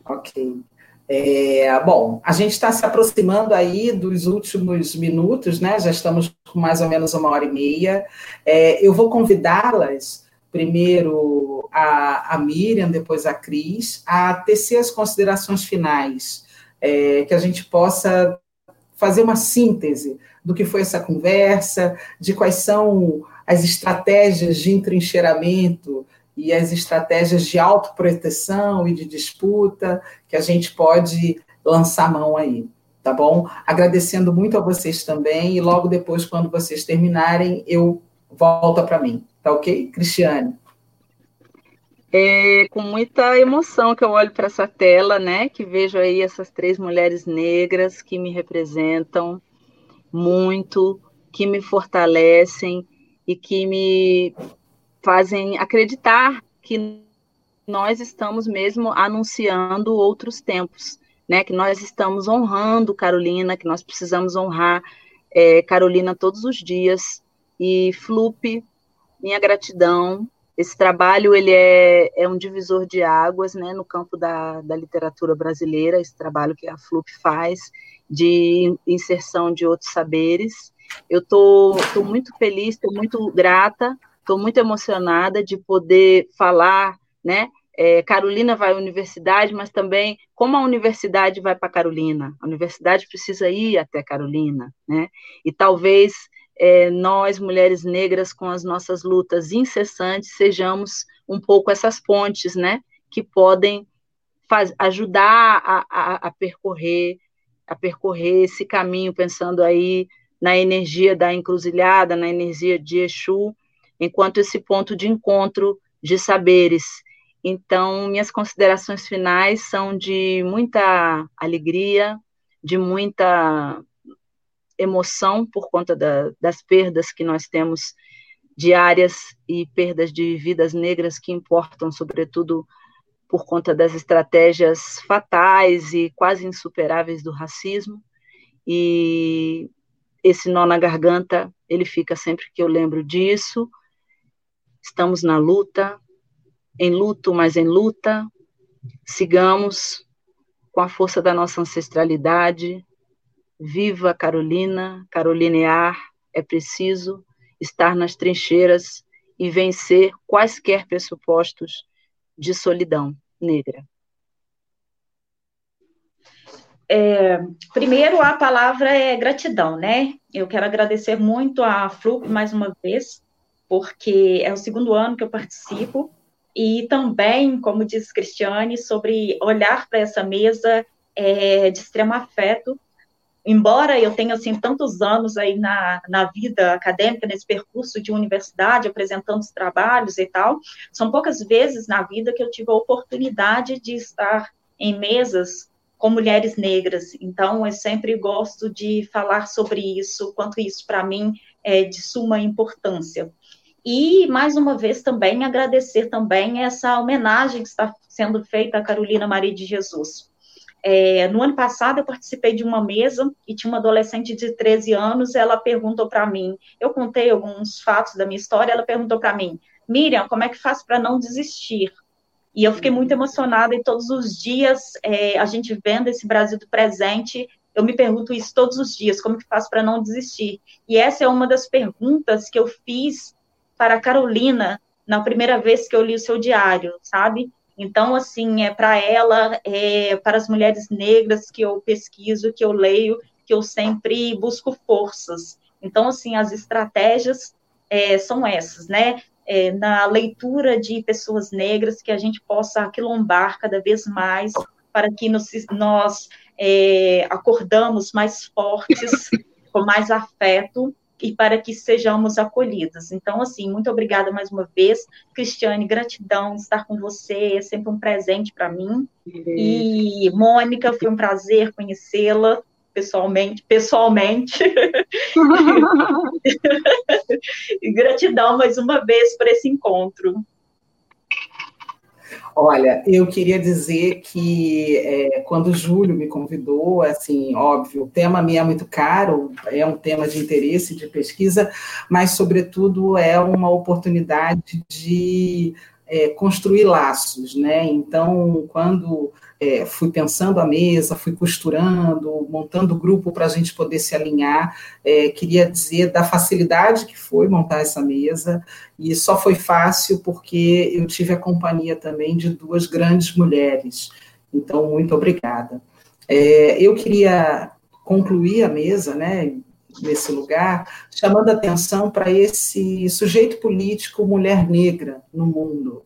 Ok. É, bom, a gente está se aproximando aí dos últimos minutos, né? Já estamos com mais ou menos uma hora e meia. É, eu vou convidá-las, primeiro a, a Miriam, depois a Cris, a tecer as considerações finais, é, que a gente possa fazer uma síntese do que foi essa conversa, de quais são as estratégias de entrincheiramento e as estratégias de autoproteção e de disputa que a gente pode lançar mão aí, tá bom? Agradecendo muito a vocês também, e logo depois, quando vocês terminarem, eu volto para mim, tá ok? Cristiane. É com muita emoção que eu olho para essa tela, né? Que vejo aí essas três mulheres negras que me representam, muito, que me fortalecem e que me fazem acreditar que nós estamos mesmo anunciando outros tempos, né? Que nós estamos honrando Carolina, que nós precisamos honrar é, Carolina todos os dias. E Flupe, minha gratidão. Esse trabalho ele é, é um divisor de águas, né? No campo da, da literatura brasileira, esse trabalho que a Flupe faz de inserção de outros saberes. Eu estou muito feliz, estou muito grata, estou muito emocionada de poder falar, né? É, Carolina vai à universidade, mas também como a universidade vai para Carolina. A universidade precisa ir até Carolina, né? E talvez é, nós, mulheres negras, com as nossas lutas incessantes, sejamos um pouco essas pontes, né? Que podem faz, ajudar a, a, a percorrer a percorrer esse caminho, pensando aí na energia da encruzilhada, na energia de Exu, enquanto esse ponto de encontro de saberes. Então, minhas considerações finais são de muita alegria, de muita emoção por conta da, das perdas que nós temos diárias e perdas de vidas negras que importam, sobretudo, por conta das estratégias fatais e quase insuperáveis do racismo. E esse nó na garganta, ele fica sempre que eu lembro disso. Estamos na luta, em luto, mas em luta. Sigamos com a força da nossa ancestralidade. Viva Carolina, Carolinear, é preciso estar nas trincheiras e vencer quaisquer pressupostos de solidão negra. É, primeiro, a palavra é gratidão, né? Eu quero agradecer muito a Flup mais uma vez, porque é o segundo ano que eu participo, e também, como diz Cristiane, sobre olhar para essa mesa é, de extremo afeto, embora eu tenha assim tantos anos aí na, na vida acadêmica nesse percurso de universidade apresentando os trabalhos e tal são poucas vezes na vida que eu tive a oportunidade de estar em mesas com mulheres negras. Então, eu sempre gosto de falar sobre isso, quanto isso para mim é de suma importância. E, mais uma vez, também agradecer também essa homenagem que está sendo feita a Carolina Maria de Jesus. É, no ano passado, eu participei de uma mesa e tinha uma adolescente de 13 anos. Ela perguntou para mim, eu contei alguns fatos da minha história. Ela perguntou para mim, Miriam, como é que faz para não desistir? E eu fiquei muito emocionada e todos os dias, é, a gente vendo esse Brasil do presente, eu me pergunto isso todos os dias, como que faço para não desistir? E essa é uma das perguntas que eu fiz para a Carolina na primeira vez que eu li o seu diário, sabe? Então, assim, é para ela, é para as mulheres negras que eu pesquiso, que eu leio, que eu sempre busco forças. Então, assim, as estratégias é, são essas, né? é, na leitura de pessoas negras, que a gente possa aquilombar cada vez mais, para que nos, nós é, acordamos mais fortes, com mais afeto, e para que sejamos acolhidas. Então, assim, muito obrigada mais uma vez. Cristiane, gratidão estar com você, é sempre um presente para mim. E Mônica, foi um prazer conhecê-la pessoalmente, pessoalmente. e gratidão mais uma vez por esse encontro. Olha, eu queria dizer que é, quando o Júlio me convidou, assim, óbvio, o tema me é muito caro, é um tema de interesse, de pesquisa, mas, sobretudo, é uma oportunidade de é, construir laços, né? Então, quando é, fui pensando a mesa, fui costurando, montando grupo para a gente poder se alinhar. É, queria dizer da facilidade que foi montar essa mesa, e só foi fácil porque eu tive a companhia também de duas grandes mulheres. Então, muito obrigada. É, eu queria concluir a mesa, né, nesse lugar, chamando atenção para esse sujeito político mulher negra no mundo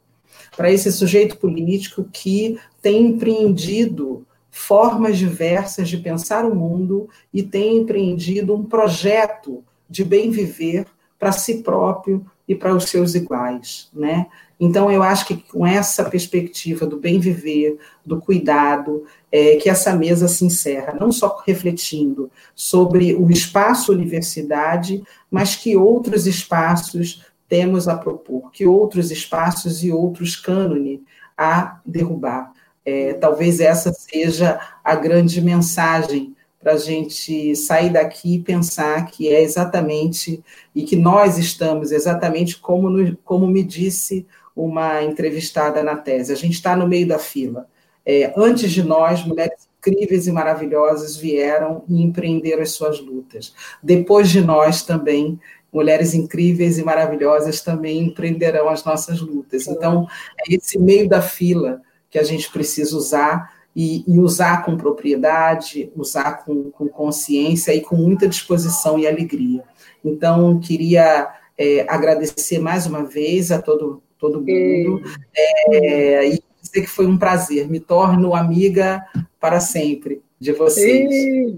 para esse sujeito político que tem empreendido formas diversas de pensar o mundo e tem empreendido um projeto de bem viver para si próprio e para os seus iguais, né? Então eu acho que com essa perspectiva do bem viver, do cuidado, é, que essa mesa se encerra, não só refletindo sobre o espaço universidade, mas que outros espaços temos a propor, que outros espaços e outros cânone a derrubar. É, talvez essa seja a grande mensagem para a gente sair daqui e pensar que é exatamente, e que nós estamos exatamente como, no, como me disse uma entrevistada na tese, a gente está no meio da fila. É, antes de nós, mulheres incríveis e maravilhosas vieram e empreenderam as suas lutas. Depois de nós também mulheres incríveis e maravilhosas também empreenderão as nossas lutas. Então, é esse meio da fila que a gente precisa usar e, e usar com propriedade, usar com, com, consciência e com muita disposição e alegria. Então, queria é, agradecer mais uma vez a todo, todo mundo é, e dizer que foi um prazer. Me torno amiga para sempre de vocês.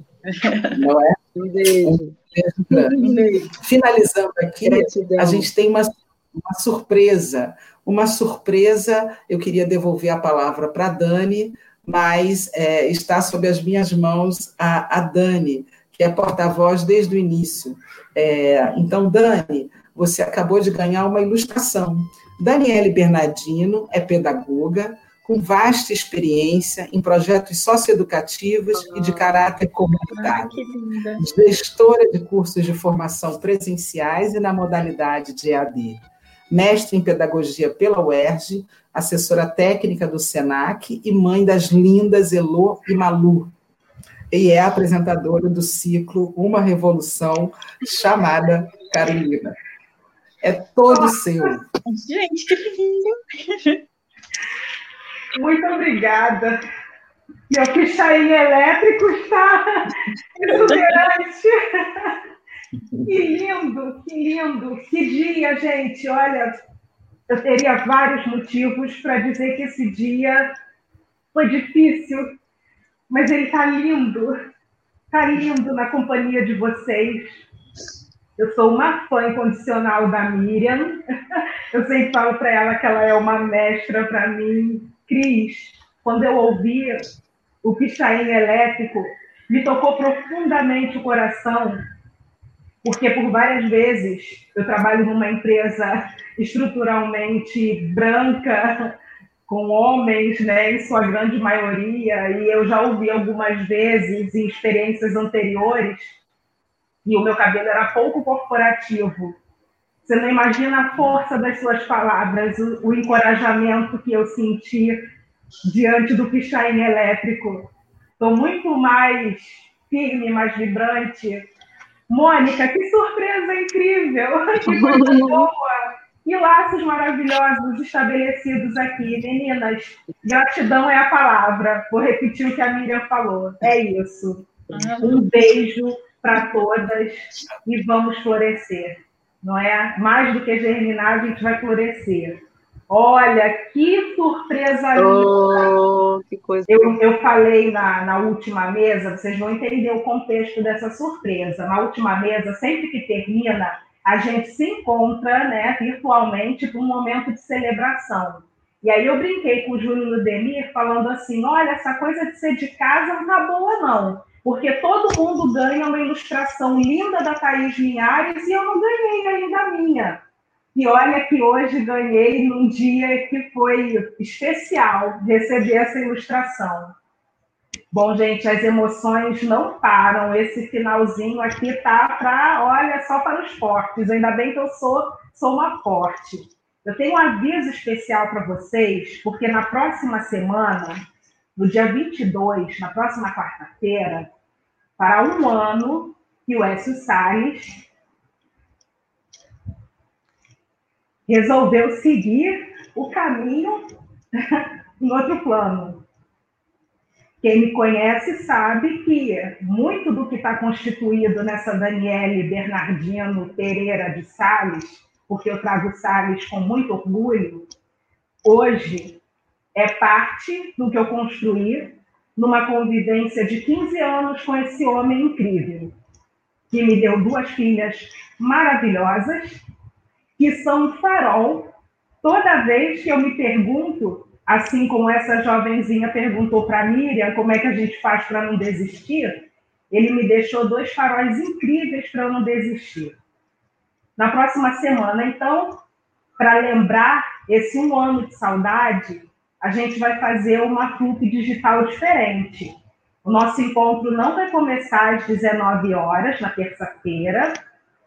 Não é? Um beijo. Finalizando aqui, Gratidão. a gente tem uma, uma surpresa. Uma surpresa, eu queria devolver a palavra para a Dani, mas é, está sob as minhas mãos a, a Dani, que é porta-voz desde o início. É, então, Dani, você acabou de ganhar uma ilustração. Daniele Bernardino é pedagoga, com vasta experiência em projetos socioeducativos e de caráter comunitário. Gestora de cursos de formação presenciais e na modalidade de EAD. Mestre em pedagogia pela UERJ, assessora técnica do SENAC e mãe das lindas Elô e Malu. E é apresentadora do ciclo Uma Revolução, chamada Carolina. É todo seu. Gente, que lindo! Muito obrigada. Meu pichain elétrico está exuberante. Que lindo, que lindo. Que dia, gente. Olha, eu teria vários motivos para dizer que esse dia foi difícil, mas ele está lindo. Está lindo na companhia de vocês. Eu sou uma fã incondicional da Miriam. Eu sempre falo para ela que ela é uma mestra para mim. Cris, quando eu ouvi o Pichain elétrico, me tocou profundamente o coração, porque por várias vezes eu trabalho numa empresa estruturalmente branca, com homens, né, em sua grande maioria, e eu já ouvi algumas vezes em experiências anteriores, e o meu cabelo era pouco corporativo. Você não imagina a força das suas palavras, o, o encorajamento que eu senti diante do pichain elétrico. Estou muito mais firme, mais vibrante. Mônica, que surpresa incrível! Que coisa boa! Que laços maravilhosos estabelecidos aqui. Meninas, gratidão é a palavra. Vou repetir o que a Miriam falou. É isso. Um beijo para todas e vamos florescer não é? Mais do que germinar, a gente vai florescer. Olha, que surpresa oh, linda! Que coisa eu, eu falei na, na última mesa, vocês vão entender o contexto dessa surpresa. Na última mesa, sempre que termina, a gente se encontra né, virtualmente para um momento de celebração. E aí eu brinquei com o Júlio Ludemir falando assim: olha, essa coisa de ser de casa não tá boa, não porque todo mundo ganha uma ilustração linda da Thaís Linhares e eu não ganhei ainda a minha. E olha que hoje ganhei num dia que foi especial receber essa ilustração. Bom, gente, as emoções não param. Esse finalzinho aqui tá para, olha, só para os fortes. Ainda bem que eu sou, sou uma forte. Eu tenho um aviso especial para vocês, porque na próxima semana, no dia 22, na próxima quarta-feira, para um ano que o Écio Salles resolveu seguir o caminho em outro plano. Quem me conhece sabe que muito do que está constituído nessa Daniele Bernardino Pereira de Sales, porque eu trago Sales com muito orgulho, hoje é parte do que eu construí numa convivência de 15 anos com esse homem incrível, que me deu duas filhas maravilhosas, que são um farol toda vez que eu me pergunto, assim como essa jovenzinha perguntou para Miriam como é que a gente faz para não desistir, ele me deixou dois faróis incríveis para eu não desistir. Na próxima semana, então, para lembrar esse um ano de saudade, a gente vai fazer uma FUP digital diferente. O nosso encontro não vai começar às 19 horas, na terça-feira,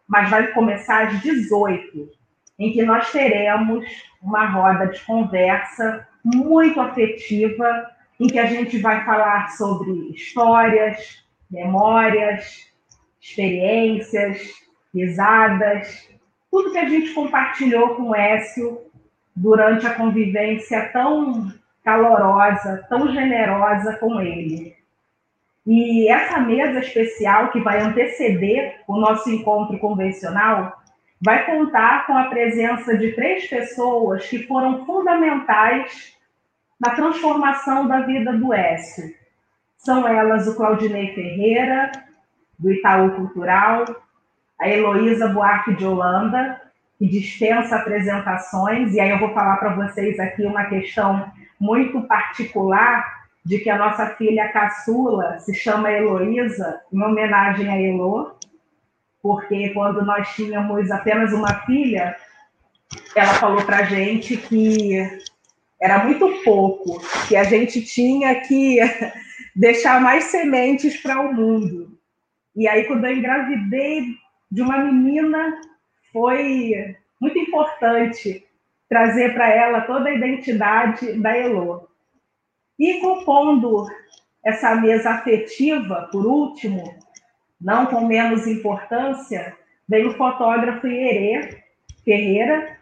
mas vai começar às 18, em que nós teremos uma roda de conversa muito afetiva, em que a gente vai falar sobre histórias, memórias, experiências, risadas, tudo que a gente compartilhou com o Écio durante a convivência tão calorosa, tão generosa com ele. E essa mesa especial que vai anteceder o nosso encontro convencional vai contar com a presença de três pessoas que foram fundamentais na transformação da vida do Écio. São elas o Claudinei Ferreira, do Itaú Cultural, a Heloísa Buarque de Holanda, que dispensa apresentações, e aí eu vou falar para vocês aqui uma questão muito particular de que a nossa filha caçula se chama Heloísa, em homenagem a Elo, porque quando nós tínhamos apenas uma filha, ela falou para gente que era muito pouco, que a gente tinha que deixar mais sementes para o mundo. E aí, quando eu engravidei de uma menina, foi muito importante trazer para ela toda a identidade da Elo. E compondo essa mesa afetiva, por último, não com menos importância, veio o fotógrafo Ierê Ferreira,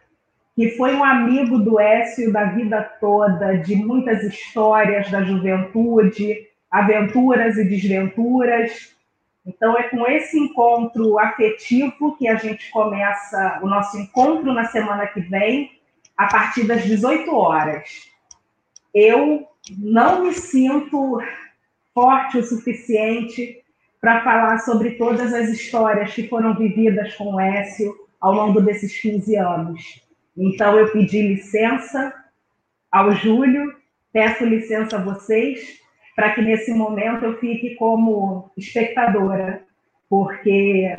que foi um amigo do Écio da vida toda, de muitas histórias da juventude, aventuras e desventuras. Então, é com esse encontro afetivo que a gente começa o nosso encontro na semana que vem, a partir das 18 horas. Eu não me sinto forte o suficiente para falar sobre todas as histórias que foram vividas com o Écio ao longo desses 15 anos. Então, eu pedi licença ao Júlio, peço licença a vocês, para que nesse momento eu fique como espectadora, porque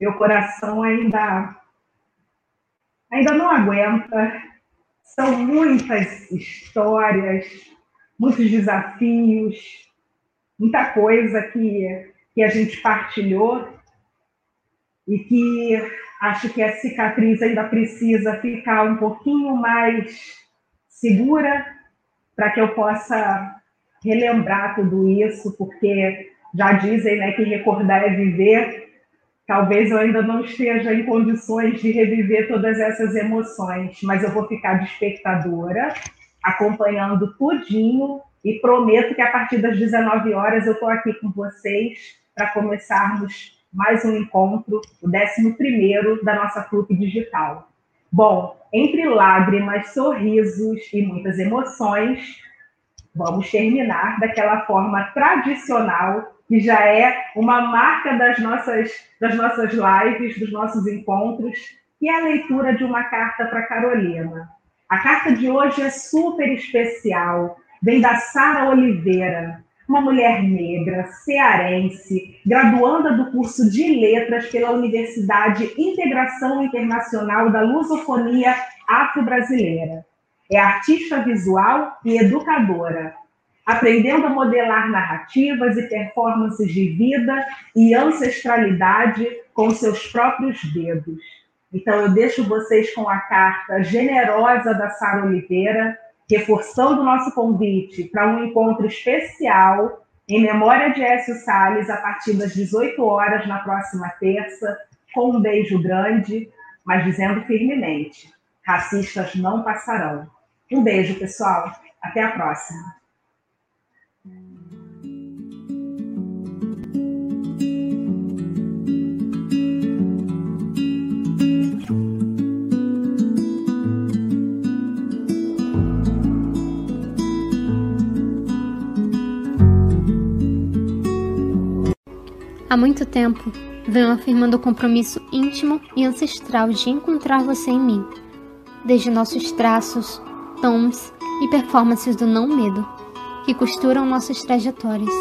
meu coração ainda, ainda não aguenta. São muitas histórias, muitos desafios, muita coisa que, que a gente partilhou e que acho que a cicatriz ainda precisa ficar um pouquinho mais segura para que eu possa relembrar tudo isso, porque já dizem né, que recordar é viver. Talvez eu ainda não esteja em condições de reviver todas essas emoções, mas eu vou ficar de espectadora, acompanhando tudinho e prometo que a partir das 19 horas eu estou aqui com vocês para começarmos mais um encontro, o 11 da nossa FLUP Digital. Bom, entre lágrimas, sorrisos e muitas emoções, vamos terminar daquela forma tradicional, que já é uma marca das nossas, das nossas lives, dos nossos encontros, que é a leitura de uma carta para Carolina. A carta de hoje é super especial, vem da Sara Oliveira, uma mulher negra, cearense, graduanda do curso de Letras pela Universidade Integração Internacional da Lusofonia Afro-Brasileira. É artista visual e educadora, aprendendo a modelar narrativas e performances de vida e ancestralidade com seus próprios dedos. Então, eu deixo vocês com a carta generosa da Sara Oliveira, reforçando o nosso convite para um encontro especial em memória de Écio Salles a partir das 18 horas na próxima terça, com um beijo grande, mas dizendo firmemente: racistas não passarão. Um beijo, pessoal. Até a próxima. Há muito tempo, venho afirmando o compromisso íntimo e ancestral de encontrar você em mim, desde nossos traços, e performances do não medo, que costuram nossas trajetórias,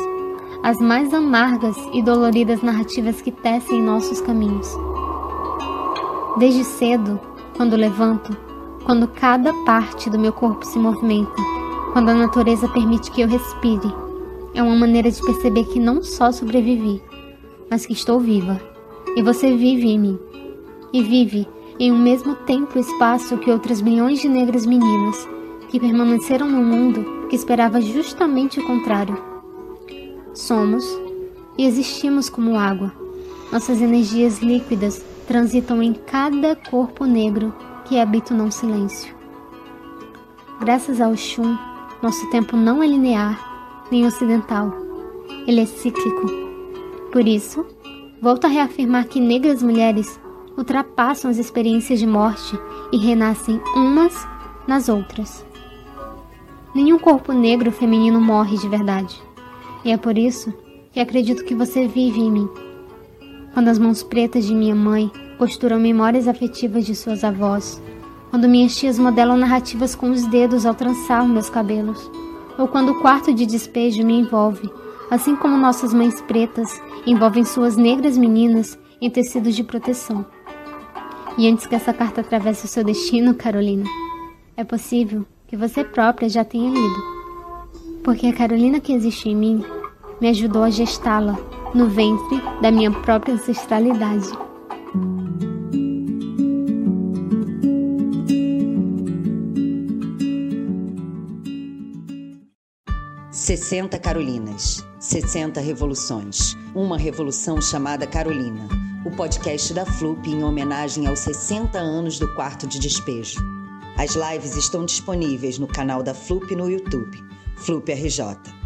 as mais amargas e doloridas narrativas que tecem nossos caminhos. Desde cedo, quando levanto, quando cada parte do meu corpo se movimenta, quando a natureza permite que eu respire, é uma maneira de perceber que não só sobrevivi, mas que estou viva. E você vive em mim. E vive em um mesmo tempo e espaço que outras milhões de negras meninas que permaneceram no mundo que esperava justamente o contrário. Somos e existimos como água. Nossas energias líquidas transitam em cada corpo negro que habita o não silêncio. Graças ao Xum, nosso tempo não é linear nem ocidental. Ele é cíclico por isso, volto a reafirmar que negras mulheres ultrapassam as experiências de morte e renascem umas nas outras. Nenhum corpo negro feminino morre de verdade. E é por isso que acredito que você vive em mim. Quando as mãos pretas de minha mãe costuram memórias afetivas de suas avós, quando minhas tias modelam narrativas com os dedos ao trançar meus cabelos, ou quando o quarto de despejo me envolve assim como nossas mães pretas envolvem suas negras meninas em tecidos de proteção. E antes que essa carta atravesse o seu destino, Carolina, é possível que você própria já tenha lido. Porque a Carolina que existe em mim me ajudou a gestá-la no ventre da minha própria ancestralidade. 60 Carolinas, 60 revoluções. Uma revolução chamada Carolina. O podcast da FLUP em homenagem aos 60 anos do quarto de despejo. As lives estão disponíveis no canal da FLUP no YouTube, FLUP RJ.